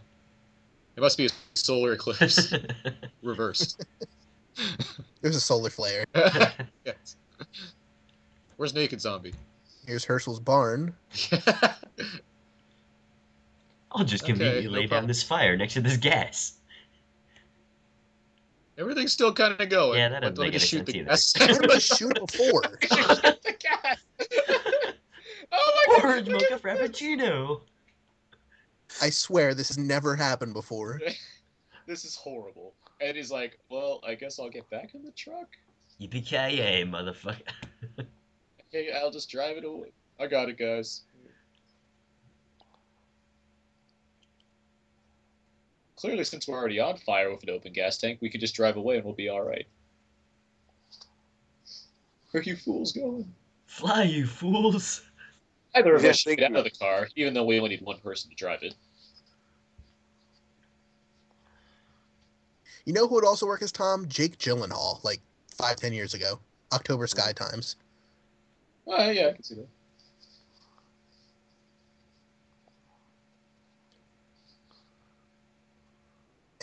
it must be a solar eclipse reversed. There's a solar flare. yes. Where's Naked Zombie? Here's Hershel's barn. I'll just Okay, conveniently no lay down this fire next to this gas. Everything's still kind of going. Yeah, that doesn't make any shoot the sense gas. Where did I shoot it before? the gas. oh my Orange mocha frappuccino. I swear this has never happened before. This is horrible. And he's like, well, I guess I'll get back in the truck. Yippee-ki-yay, motherfucker. Okay, I'll just drive it away. I got it, guys. Clearly, since we're already on fire with an open gas tank, we could just drive away and we'll be alright. Where are you fools going? Fly, you fools. Either of Yeah, us should get out of the car, even though we only need one person to drive it. You know who would also work as Tom? Jake Gyllenhaal, like five, ten years ago. October Sky Times. Oh, yeah, I can see that.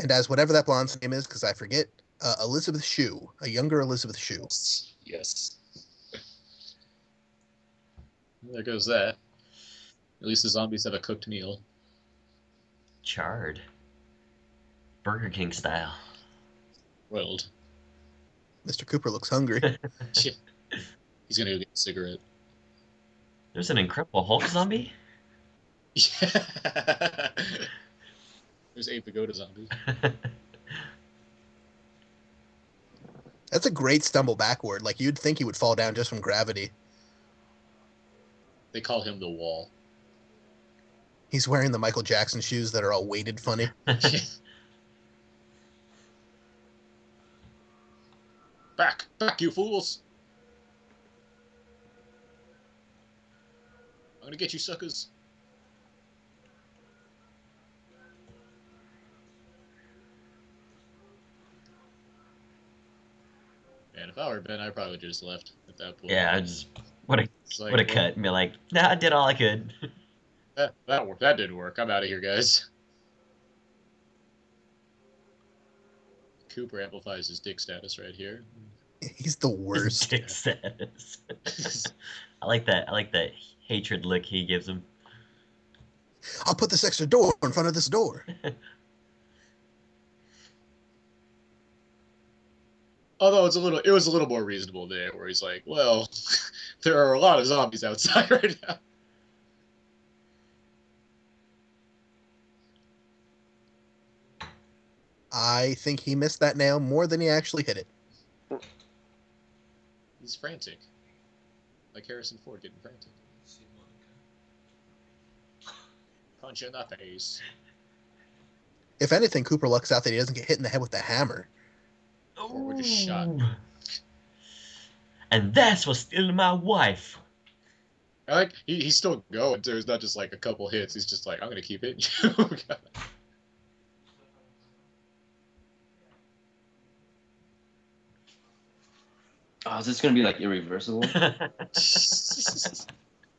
And as whatever that blonde's name is, because I forget, uh, Elizabeth Shue, a younger Elizabeth Shue. Yes. There goes that. At least the zombies have a cooked meal. Charred. Burger King style. Rolled. Mr. Cooper looks hungry. He's gonna go get a cigarette. There's an Incredible Hulk zombie? There's Abe Vigoda zombies. That's a great stumble backward. Like you'd think he would fall down just from gravity. They call him the Wall. He's wearing the Michael Jackson shoes that are all weighted funny. Back, back, you fools! I'm gonna get you suckers. Man, If I were Ben, I probably just left at that point. Yeah, I just what a It's like, would have well, cut and be like, nah, I did all I could. That that worked. That didn't work. I'm out of here, guys. Cooper amplifies his dick status right here. He's the worst. Dick status. I like that. I like that hatred look he gives him. I'll put this extra door in front of this door. Although it's a little, it was a little more reasonable there, where he's like, "Well, there are a lot of zombies outside right now." I think he missed that nail more than he actually hit it. He's frantic, like Harrison Ford getting frantic. Punch in the face. If anything, Cooper lucks out that he doesn't get hit in the head with the hammer. Or we're just shot. And that's what's stealing my wife. I like he, he's still going too. It's not just like a couple hits. He's just like, I'm gonna keep hitting you. Oh, is this gonna be like irreversible?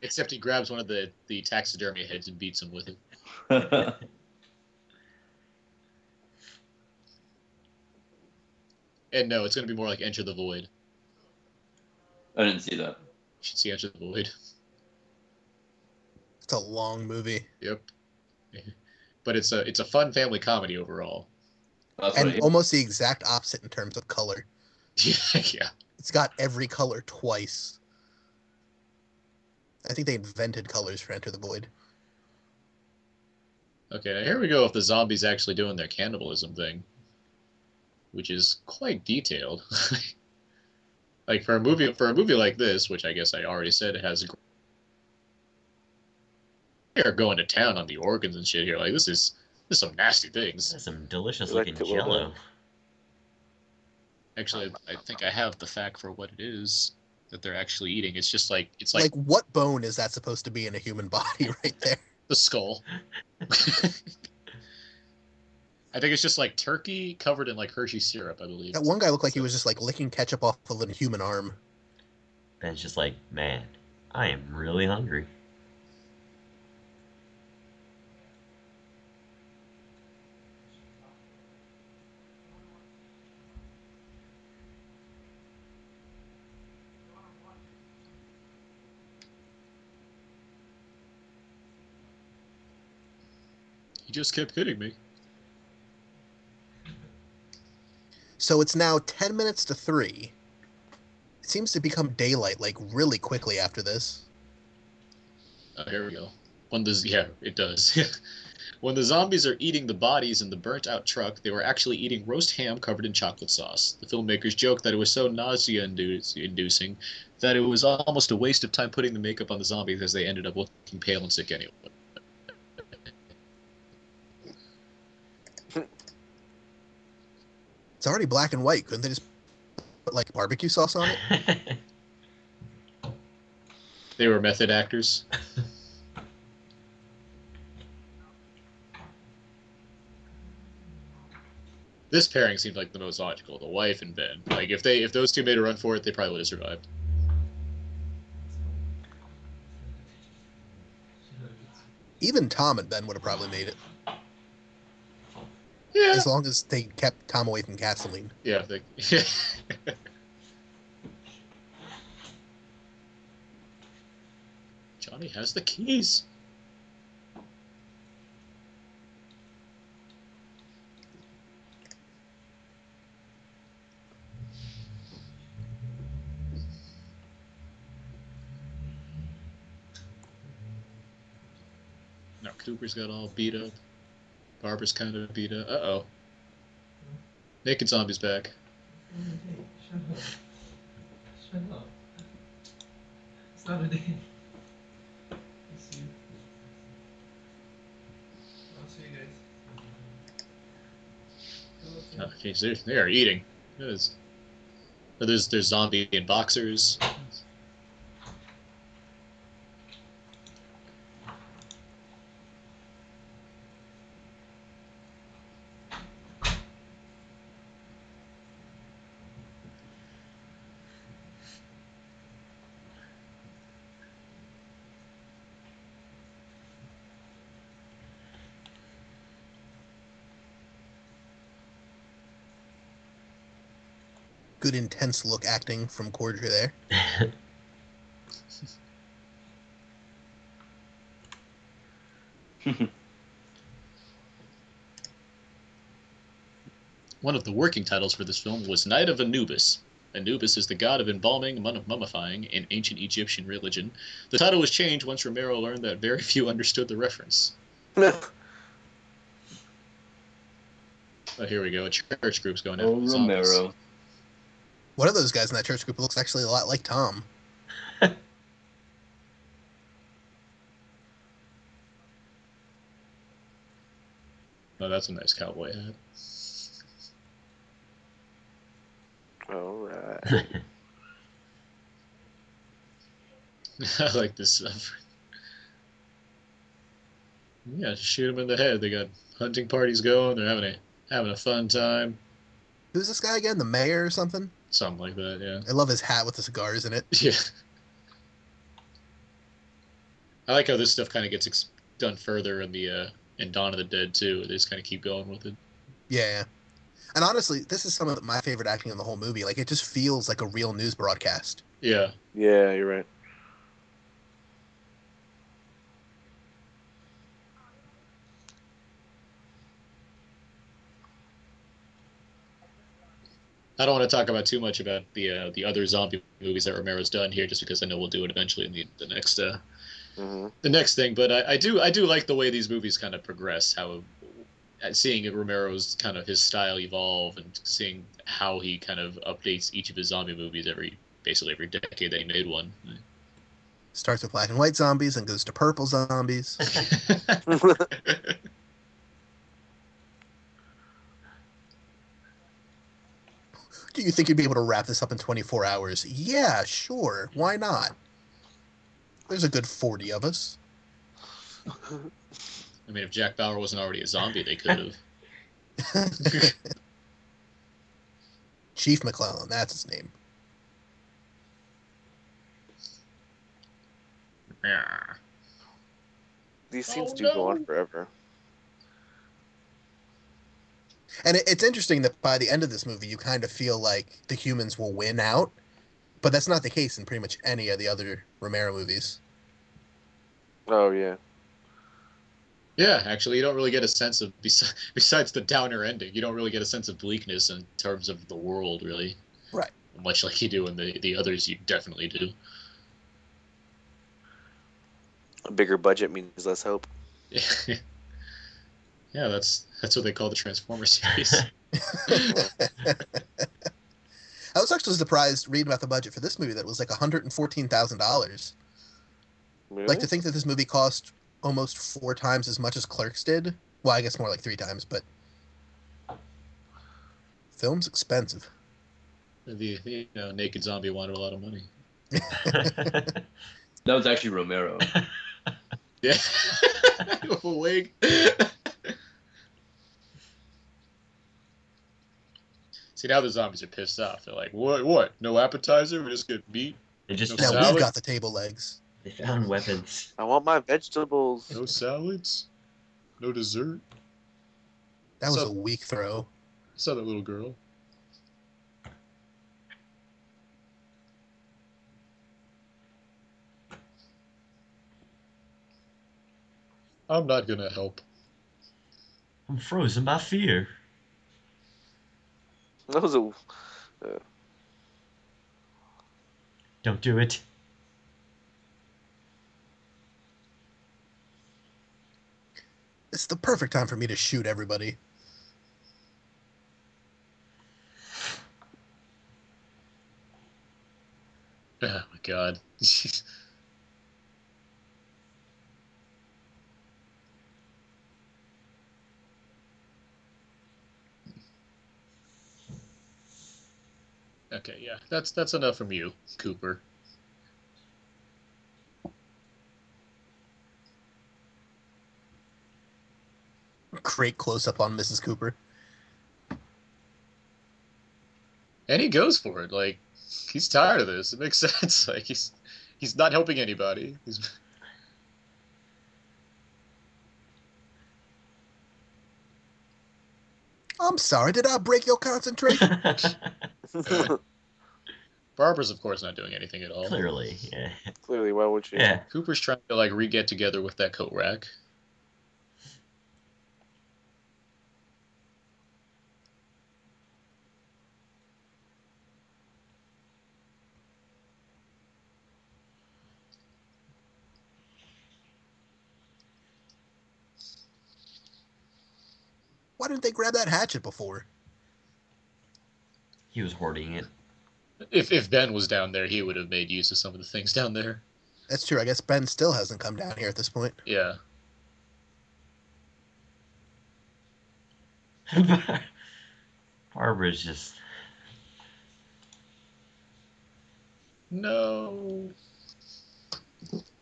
Except he grabs one of the the taxidermy heads and beats him with it. And no, it's gonna be more like Enter the Void. I didn't see that. You should see Enter the Void. It's a long movie. Yep. But it's a it's a fun family comedy overall. That's what I And almost the exact opposite in terms of color. Yeah, yeah. It's got every color twice. I think they invented colors for Enter the Void. Okay, now here we go with the zombies actually doing their cannibalism thing, which is quite detailed. like for a movie for a movie like this, which I guess I already said it has. They're going to town on the organs and shit here. Like this is this is some nasty things. That's some delicious You like looking it a little bit? jello. Actually, I think I have the fact for what it is that they're actually eating. It's just like it's like Like, what bone is that supposed to be in a human body right there? the skull. I think it's just like turkey covered in like Hershey syrup, I believe. That one guy looked like he was just like licking ketchup off of a human arm. And it's just like, man, I am really hungry. He just kept hitting me. So it's now 10 minutes to 3. It seems to become daylight like really quickly after this. Oh, here we go. When the yeah, it does. when the zombies are eating the bodies in the burnt-out truck, they were actually eating roast ham covered in chocolate sauce. The filmmakers joked that it was so nausea-inducing that it was almost a waste of time putting the makeup on the zombies, as they ended up looking pale and sick anyway. It's already black and white. Couldn't they just put like barbecue sauce on it? They were method actors. this pairing seemed like the most logical, the wife and Ben. Like if they if those two made a run for it, they probably would have survived. Even Tom and Ben would have probably made it. Yeah. As long as they kept Tom away from gasoline. Yeah, they, Johnny has the keys. Now Cooper's got all beat up. Barbara's kind of beat up. Uh oh. Naked zombie's back. Shut up. Shut up. It's not a day. I'll you. I'll see you guys. Jeez, they're, they are eating. There's, there's, there's zombie and boxers. Good intense look acting from Cordry there. One of the working titles for this film was Night of Anubis. Anubis is the god of embalming, mum- mummifying in ancient Egyptian religion. The title was changed once Romero learned that very few understood the reference. Oh, here we go. A church group's going Oh, after zombies. Romero. One of those guys in that church group looks actually a lot like Tom. Oh, that's a nice cowboy hat. All right. I like this stuff. Yeah, shoot them in the head. They got hunting parties going. They're having a having a fun time. Who's this guy again? The mayor or something? Something like that. Yeah. I love his hat with the cigars in it. Yeah. I like how this stuff kind of gets ex- done further in the uh, in Dawn of the Dead too. They just kind of keep going with it. Yeah. And honestly, this is some of my favorite acting in the whole movie. Like it just feels like a real news broadcast. Yeah. Yeah, you're right. I don't want to talk about too much about the uh, the other zombie movies that Romero's done here, just because I know we'll do it eventually in the, the next uh, hmm the next thing. But I, I do I do like the way these movies kind of progress. How uh, seeing Romero's kind of his style evolve and seeing how he kind of updates each of his zombie movies every basically every decade that he made one. Starts with black and white zombies and goes to purple zombies. Do you think you'd be able to wrap this up in 24 hours? Yeah, sure. Why not? There's a good 40 of us. I mean, if Jack Bauer wasn't already a zombie, they could have. Chief McClellan, that's his name. Yeah. These oh, scenes Oh, do go no. on forever. And it, it's interesting that by the end of this movie, you kind of feel like the humans will win out, but that's not the case in pretty much any of the other Romero movies. Oh yeah. Yeah, actually, you don't really get a sense of besides the downer ending. You don't really get a sense of bleakness in terms of the world, really. Right. Much like you do in the the others, you definitely do. A bigger budget means less hope. yeah, that's that's what they call the Transformer series. I was actually surprised reading about the budget for this movie that it was like $114,000. Really? Like to think that this movie cost almost four times as much as Clerks did. Well, I guess more like three times, but film's expensive. the, the you know, naked zombie wanted a lot of money. That was actually Romero. Yeah, with a wig. See now the zombies are pissed off. They're like, "What? What? No appetizer? We just get meat? They just No Now we've got the table legs. they found weapons. I want my vegetables. No salads? No dessert?" That was So- a weak throw. Saw that little girl. I'm not gonna help. I'm frozen by fear. That was a. Uh, Don't do it. It's the perfect time for me to shoot everybody. Oh my god. okay, yeah. That's that's enough from you, Cooper. Great close up on Mrs. Cooper. And he goes for it. Like he's tired of this. It makes sense. Like he's he's not helping anybody. He's I'm sorry, did I break your concentration? Barbara's, of course, not doing anything at all. Clearly, yeah. Clearly, why would she? Yeah. Cooper's trying to like re get together with that coat rack. Why didn't they grab that hatchet before? He was hoarding it. If if Ben was down there, he would have made use of some of the things down there. That's true. I guess Ben still hasn't come down here at this point. Yeah. Barbara's just. No.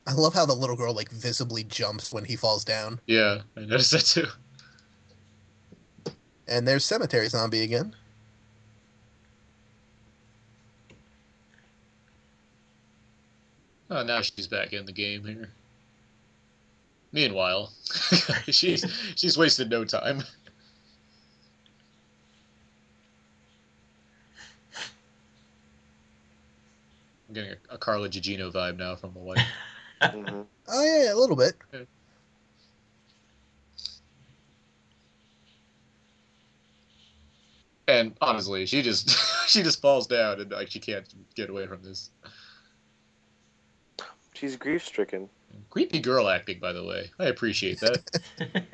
I love how the little girl like visibly jumps when he falls down. Yeah, I noticed that too. And there's cemetery zombie again. Oh, now she's back in the game here. Meanwhile, she's she's wasted no time. I'm getting a, a Carla Gugino vibe now from the wife. Mhm. Oh yeah, yeah, a little bit. And honestly, she just she just falls down and like she can't get away from this. She's grief stricken. Creepy girl acting, by the way. I appreciate that.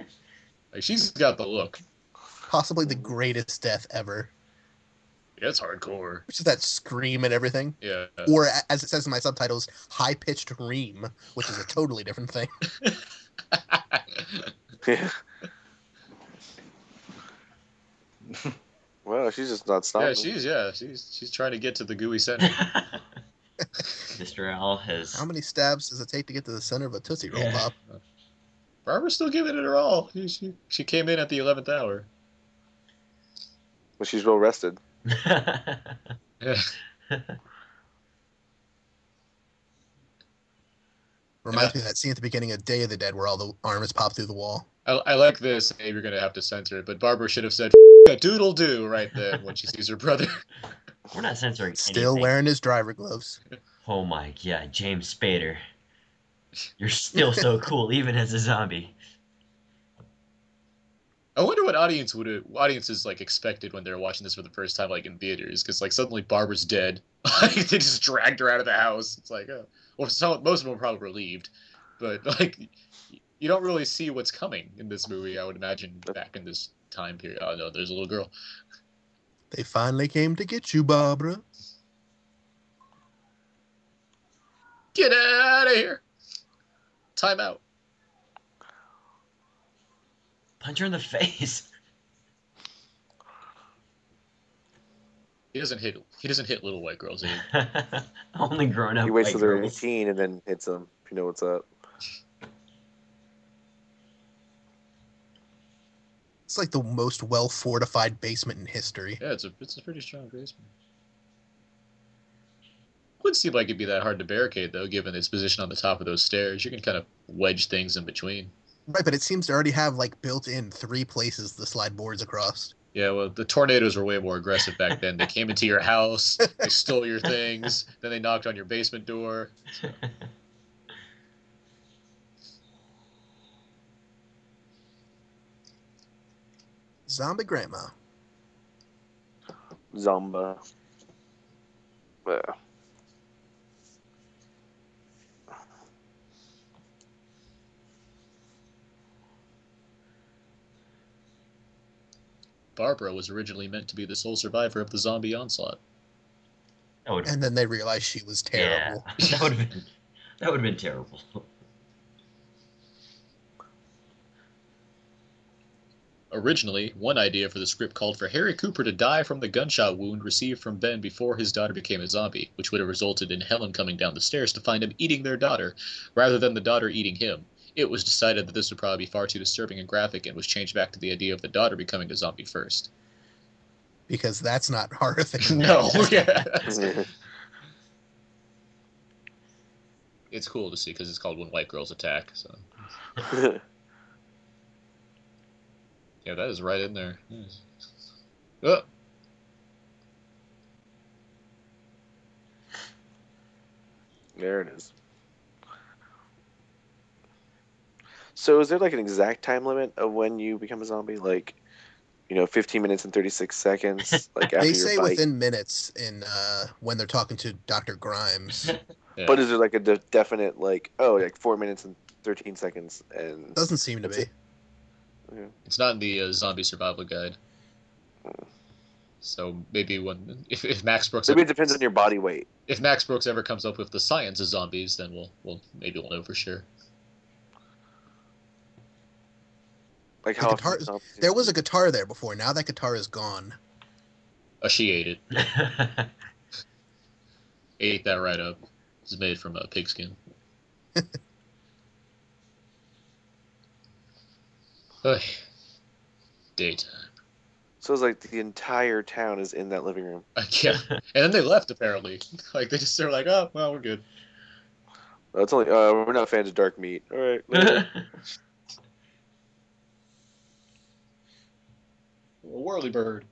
like she's got the look. Possibly the greatest death ever. Yeah, it's hardcore. Which is that scream and everything. Yeah. Or as it says in my subtitles, high pitched ream, which is a totally different thing. Yeah. Well, she's just not stopping. Yeah, she's yeah, she's she's trying to get to the gooey center. Mr. Al has. How many stabs does it take to get to the center of a Tootsie Roll Yeah. Pop? Barbara's still giving it her all. She, she, she came in at the eleventh hour. But she's well rested. Yeah. Reminds me of that scene at the beginning of Day of the Dead where all the arms pop through the wall. I, I like this. Maybe you're gonna have to censor it, but Barbara should have said a doodle do right then when she sees her brother. We're not censoring Still anything. wearing his driver gloves. Oh my god, James Spader. You're still so cool, even as a zombie. I wonder what audience would audiences like expected when they were watching this for the first time, like in theaters, because like suddenly Barbara's dead. Like they just dragged her out of the house. It's like, oh, well, some, most of them were probably relieved, but like you don't really see what's coming in this movie. I would imagine back in this time period. Oh no, there's a little girl. They finally came to get you, Barbara. Get out of here! Time out. Punch her in the face. He doesn't hit. He doesn't hit little white girls. Only grown up. He waits white till they're 18 and then hits them. You know what's up. It's like the most well fortified basement in history. Yeah, it's a it's a pretty strong basement. Wouldn't seem like it'd be that hard to barricade though, given its position on the top of those stairs. You can kind of wedge things in between. Right, but it seems to already have like built in three places to slide boards across. Yeah, well, the tornadoes were way more aggressive back then. They came into your house, they stole your things, then they knocked on your basement door. Zombie Grandma. Zomba. Yeah. Barbara was originally meant to be the sole survivor of the zombie onslaught. That would And then they realized she was terrible. Yeah, that would have been that would have been terrible. Originally, one idea for the script called for Harry Cooper to die from the gunshot wound received from Ben before his daughter became a zombie, which would have resulted in Helen coming down the stairs to find him eating their daughter, rather than the daughter eating him. It was decided that this would probably be far too disturbing and graphic and was changed back to the idea of the daughter becoming a zombie first. Because that's not horrific. No, yeah. It's cool to see because it's called When White Girls Attack. So yeah, that is right in there. Yes. Oh, There it is. So is there like an exact time limit of when you become a zombie? Like, you know, 15 minutes and 36 seconds. Like after They your say bite. within minutes in uh, when they're talking to Dr. Grimes. But is there like a de- definite like oh like four minutes and 13 seconds and Doesn't seem to be. It's not in the uh, zombie survival guide. So maybe when if, if Max Brooks maybe it depends on your body weight. if Max Brooks ever comes up with the science of zombies, then we'll we'll maybe we'll know for sure. Like The how guitar, often there was a guitar there before. Now that guitar is gone. Oh, she ate it. ate that right up. It's made from a pigskin. Oy. Daytime. So it's like the entire town is in that living room. yeah, and then they left apparently. Like they just they're like, oh well, we're good. Oh, it's only uh, we're not fans of dark meat. All right. A whirly bird.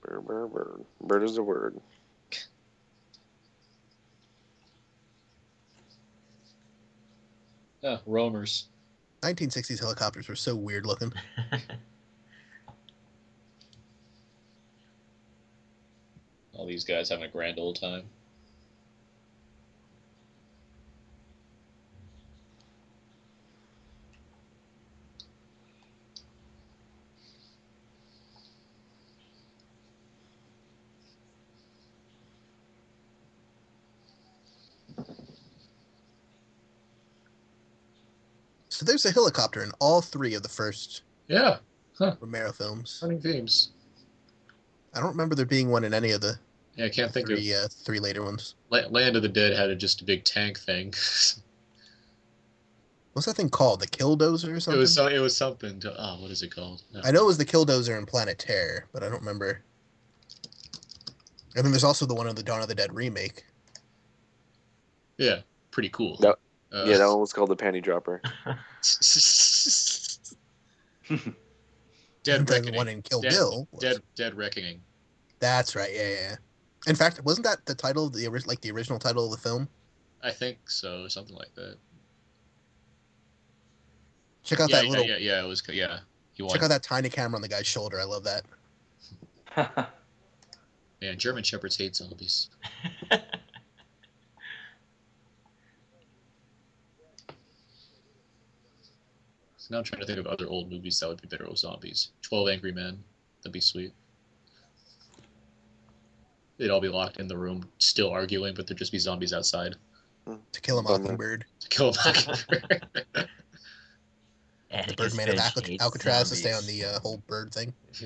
bird, bird, bird. Bird is a word. Ah, roamers. 1960s helicopters were so weird looking. All these guys having a grand old time. So there's a helicopter in all three of the first Yeah. Huh. Romero films. Running themes. I don't remember there being one in any of the Yeah, I can't think three, of uh, three later ones. Land of the Dead had a, just a big tank thing. What's that thing called? The Killdozer or it something? was so, it was something. To, oh, what is it called? No. I know it was the Killdozer in Planet Terror, but I don't remember. And then there's also the one of the Dawn of the Dead remake. Yeah, pretty cool. That, Uh, yeah, that one was called the panty dropper. Dead And the Reckoning. one in Kill Dead, Bill was- Dead, Dead Reckoning. That's right. Yeah, yeah. yeah. In fact, wasn't that the title of the ori- like the original title of the film? I think so, or something like that. Check out yeah, that yeah, little. yeah, yeah, it was. Yeah, he Check out that tiny camera on the guy's shoulder. I love that. Man, German shepherds hate zombies. now I'm trying to think of other old movies that would be better with zombies. Twelve Angry Men, that'd be sweet. They'd all be locked in the room, still arguing, but there'd just be zombies outside To Kill a Mockingbird. to kill a mockingbird. The Birdman of Alca- Alcatraz to stay on the uh, whole bird thing.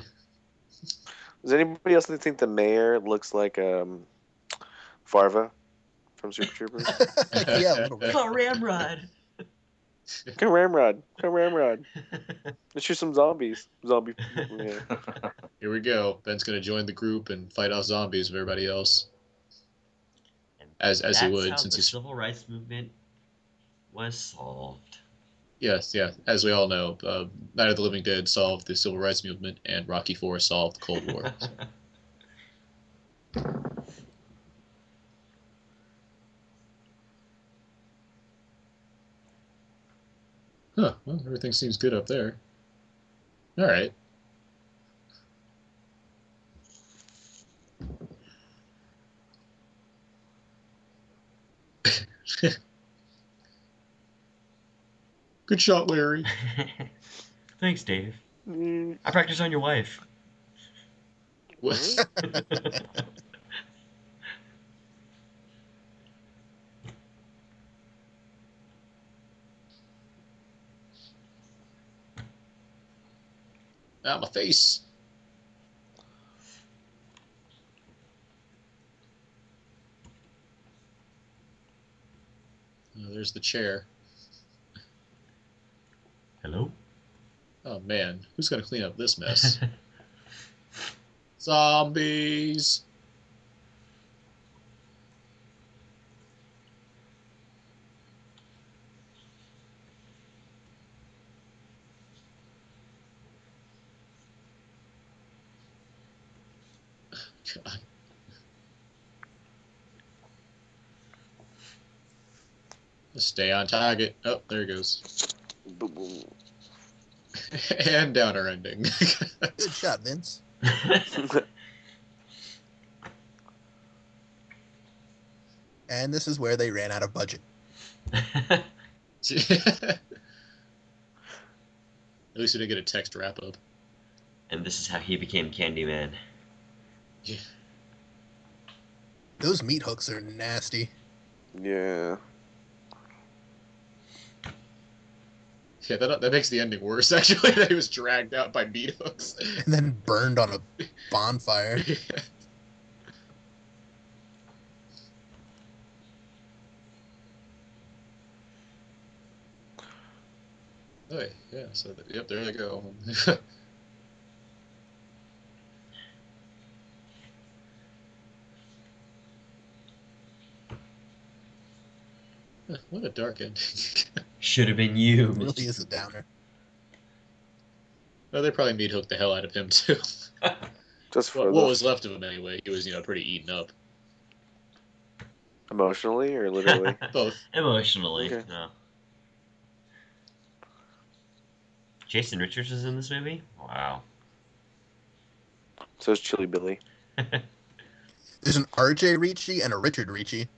Does anybody else think the mayor looks like um, Farva from Super Troopers? yeah, a little bit. Call Ramrod. Come Ramrod, come Ramrod. Let's shoot some zombies. Zombie. Yeah. Here we go. Ben's gonna join the group and fight off zombies with everybody else. As as he would, since the he's civil rights movement was solved. yes, yeah. As we all know, uh, Night of the Living Dead solved the civil rights movement, and Rocky Four solved the Cold War. huh. Well, everything seems good up there. All right. Good shot, Larry. Thanks, Dave. Mm, I practice on your wife. What? Ah, my face. Oh, there's the chair. Hello? Oh man, who's gonna clean up this mess? Zombies. God. Stay on target. Oh, there it goes. Boom, boom. and downer ending. Good shot, Vince. And this is where they ran out of budget. At least we didn't get a text wrap up. and this is how he became Candyman. Those meat hooks are nasty. Yeah. Yeah, that, that makes the ending worse, actually, that he was dragged out by meat hooks. And then burned on a bonfire. Oh, yeah, so, yep, there they go. what a dark ending. Should have been you. It really is a downer. well, they probably meat hooked the hell out of him, too. Just for what, what was left of him, anyway. He was, you know, pretty eaten up. emotionally or literally. Both. Emotionally, Okay. no. Jason Richards is in this movie? Wow. so is Chili Billy. There's an RJ Ricci and a Richard Ricci.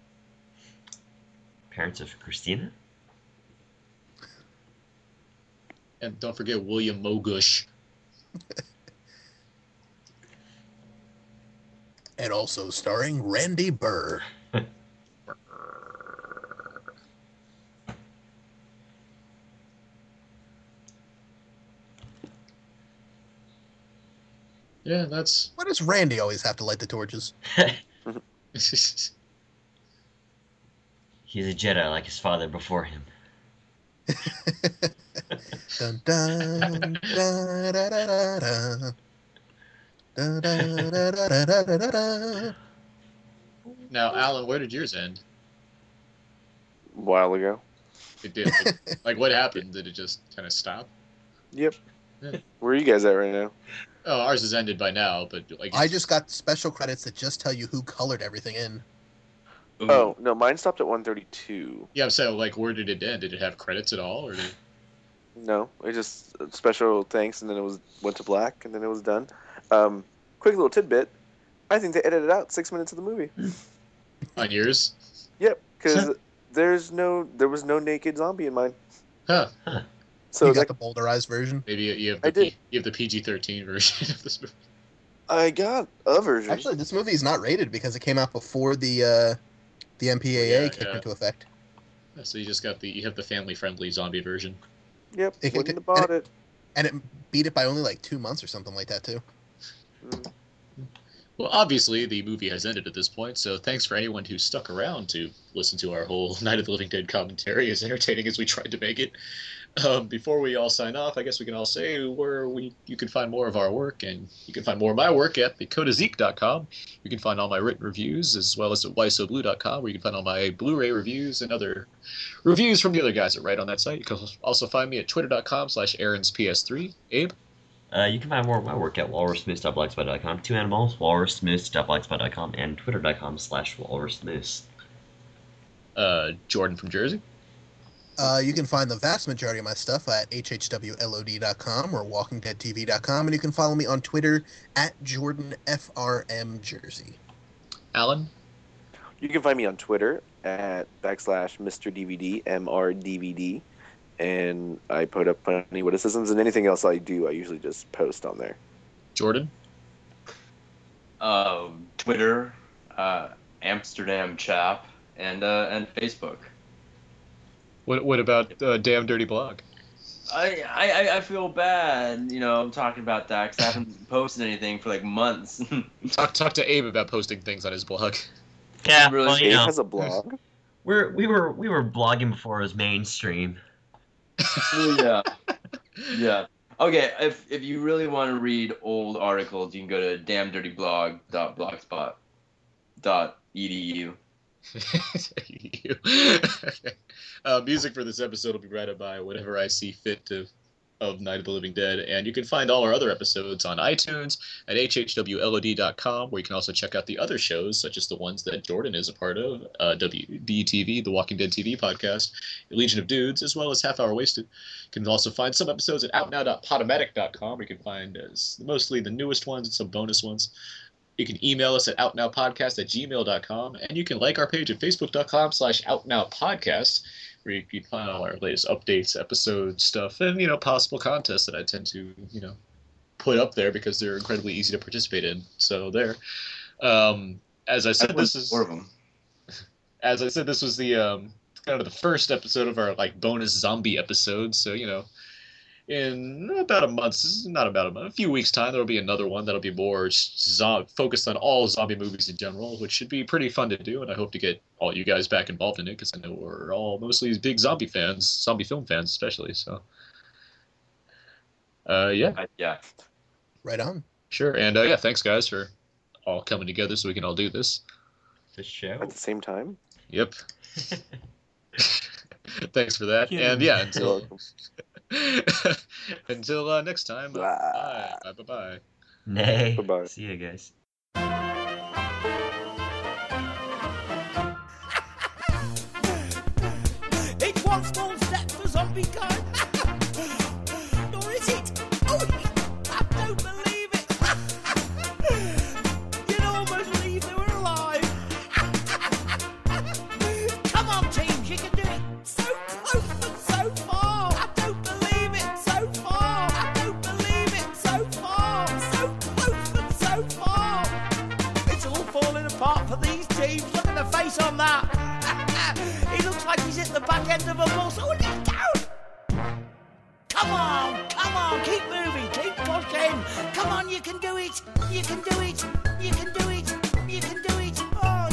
Parents of Christina? And don't forget William Mogush. And also starring Randy Burr. Yeah, that's. Why does Randy always have to light the torches? He's a Jedi like his father before him. dun, dun, da. now, Alan, where did yours end? A while ago. It did. Like, like what happened? Did it just kind of stop? Yep. Yeah. Where are you guys at right now? Oh, ours is ended by now, but like I just got special credits that just tell you who colored everything in. Ooh. Oh no, mine stopped at 132. Yeah, so like, where did it end? Did it have credits at all, or did? No, it just uh, special thanks, and then it was went to black, and then it was done. Um, quick little tidbit. I think they edited out six minutes of the movie. On yours? Yep, because there's no there was no naked zombie in mine. Huh. So you that, got the bowdlerized version. Maybe you have I the P- did. you have the PG thirteen version of this movie. I got a version. Actually, this movie is not rated because it came out before the uh, the MPAA Yeah, kicked yeah. into effect. So you just got the you have the family friendly zombie version. yep, It- wouldn't it- have bought it. And it beat it by only like two months or something like that too. Mm. Well, obviously the movie has ended at this point, so thanks for anyone who stuck around to listen to our whole Night of the Living Dead commentary, as entertaining as we tried to make it. Um, before we all sign off, I guess we can all say where we you can find more of our work, and you can find more of my work at thecodazeek.com. You can find all my written reviews, as well as at whysoblue.com, where you can find all my Blu-ray reviews and other reviews from the other guys that write on that site. You can also find me at twitter.com slash aaronsps3. Abe? Uh, you can find more of my work at walrusmoose.blogspot.com, two animals, walrusmoose.blogspot.com, and twitter.com slash walrusmoose. Uh, Jordan from Jersey? Uh, you can find the vast majority of my stuff at hhwlod.com or walkingdeadtv.com, and you can follow me on Twitter at JordanFRMJersey. Alan? You can find me on Twitter at backslash Mr. DVD MRDVD, and I put up any witticisms and anything else I do. I usually just post on there. Jordan? Uh, Twitter, uh, Amsterdam Chap, and uh, and Facebook. What what about uh, damn dirty blog? I, I I feel bad, you know, talking about that because I haven't posted anything for like months. Talk talk to Abe about posting things on his blog. Yeah, Really well, you Dave know, has a blog. we're, we were we were blogging before it was mainstream. yeah, yeah. Okay, if if you really want to read old articles, you can go to damndirtyblog.blogspot.edu. uh, music for this episode will be provided by whatever I see fit to of Night of the Living Dead. And you can find all our other episodes on iTunes at hhwlod.com, where you can also check out the other shows, such as the ones that Jordan is a part of uh, WBTV, the Walking Dead TV podcast, Legion of Dudes, as well as Half Hour Wasted. You can also find some episodes at outnow.podomatic.com, where you can find uh, mostly the newest ones and some bonus ones. You can email us at outnowpodcast at gmail.com, and you can like our page at facebook.com slash outnowpodcast, where you can find all our latest updates, episode stuff, and, you know, possible contests that I tend to, you know, put up there because they're incredibly easy to participate in. So there. Um, as I said, this is four of them. as I said, this was the um, kind of the first episode of our like bonus zombie episode. So you know, in about a month, this is not about a month, a few weeks time, there'll be another one that'll be more zo- focused on all zombie movies in general, which should be pretty fun to do. And I hope to get all you guys back involved in it because I know we're all mostly big zombie fans, zombie film fans especially. So, uh, yeah, yeah, right on. Sure, and uh, yeah, thanks guys for all coming together so we can all do this. This show At the same time? Yep. Thanks for that. Yeah. And yeah, You're until welcome. until uh, next time. uh, Bye. Bye. Bye. Bye. Nay. Bye-bye. See you guys. It's one small step for zombie kind. Back end of. Oh, and down. Come on, come on, keep moving, keep pushing. Come on, you can do it. You can do it. You can do it. You can do it. Oh,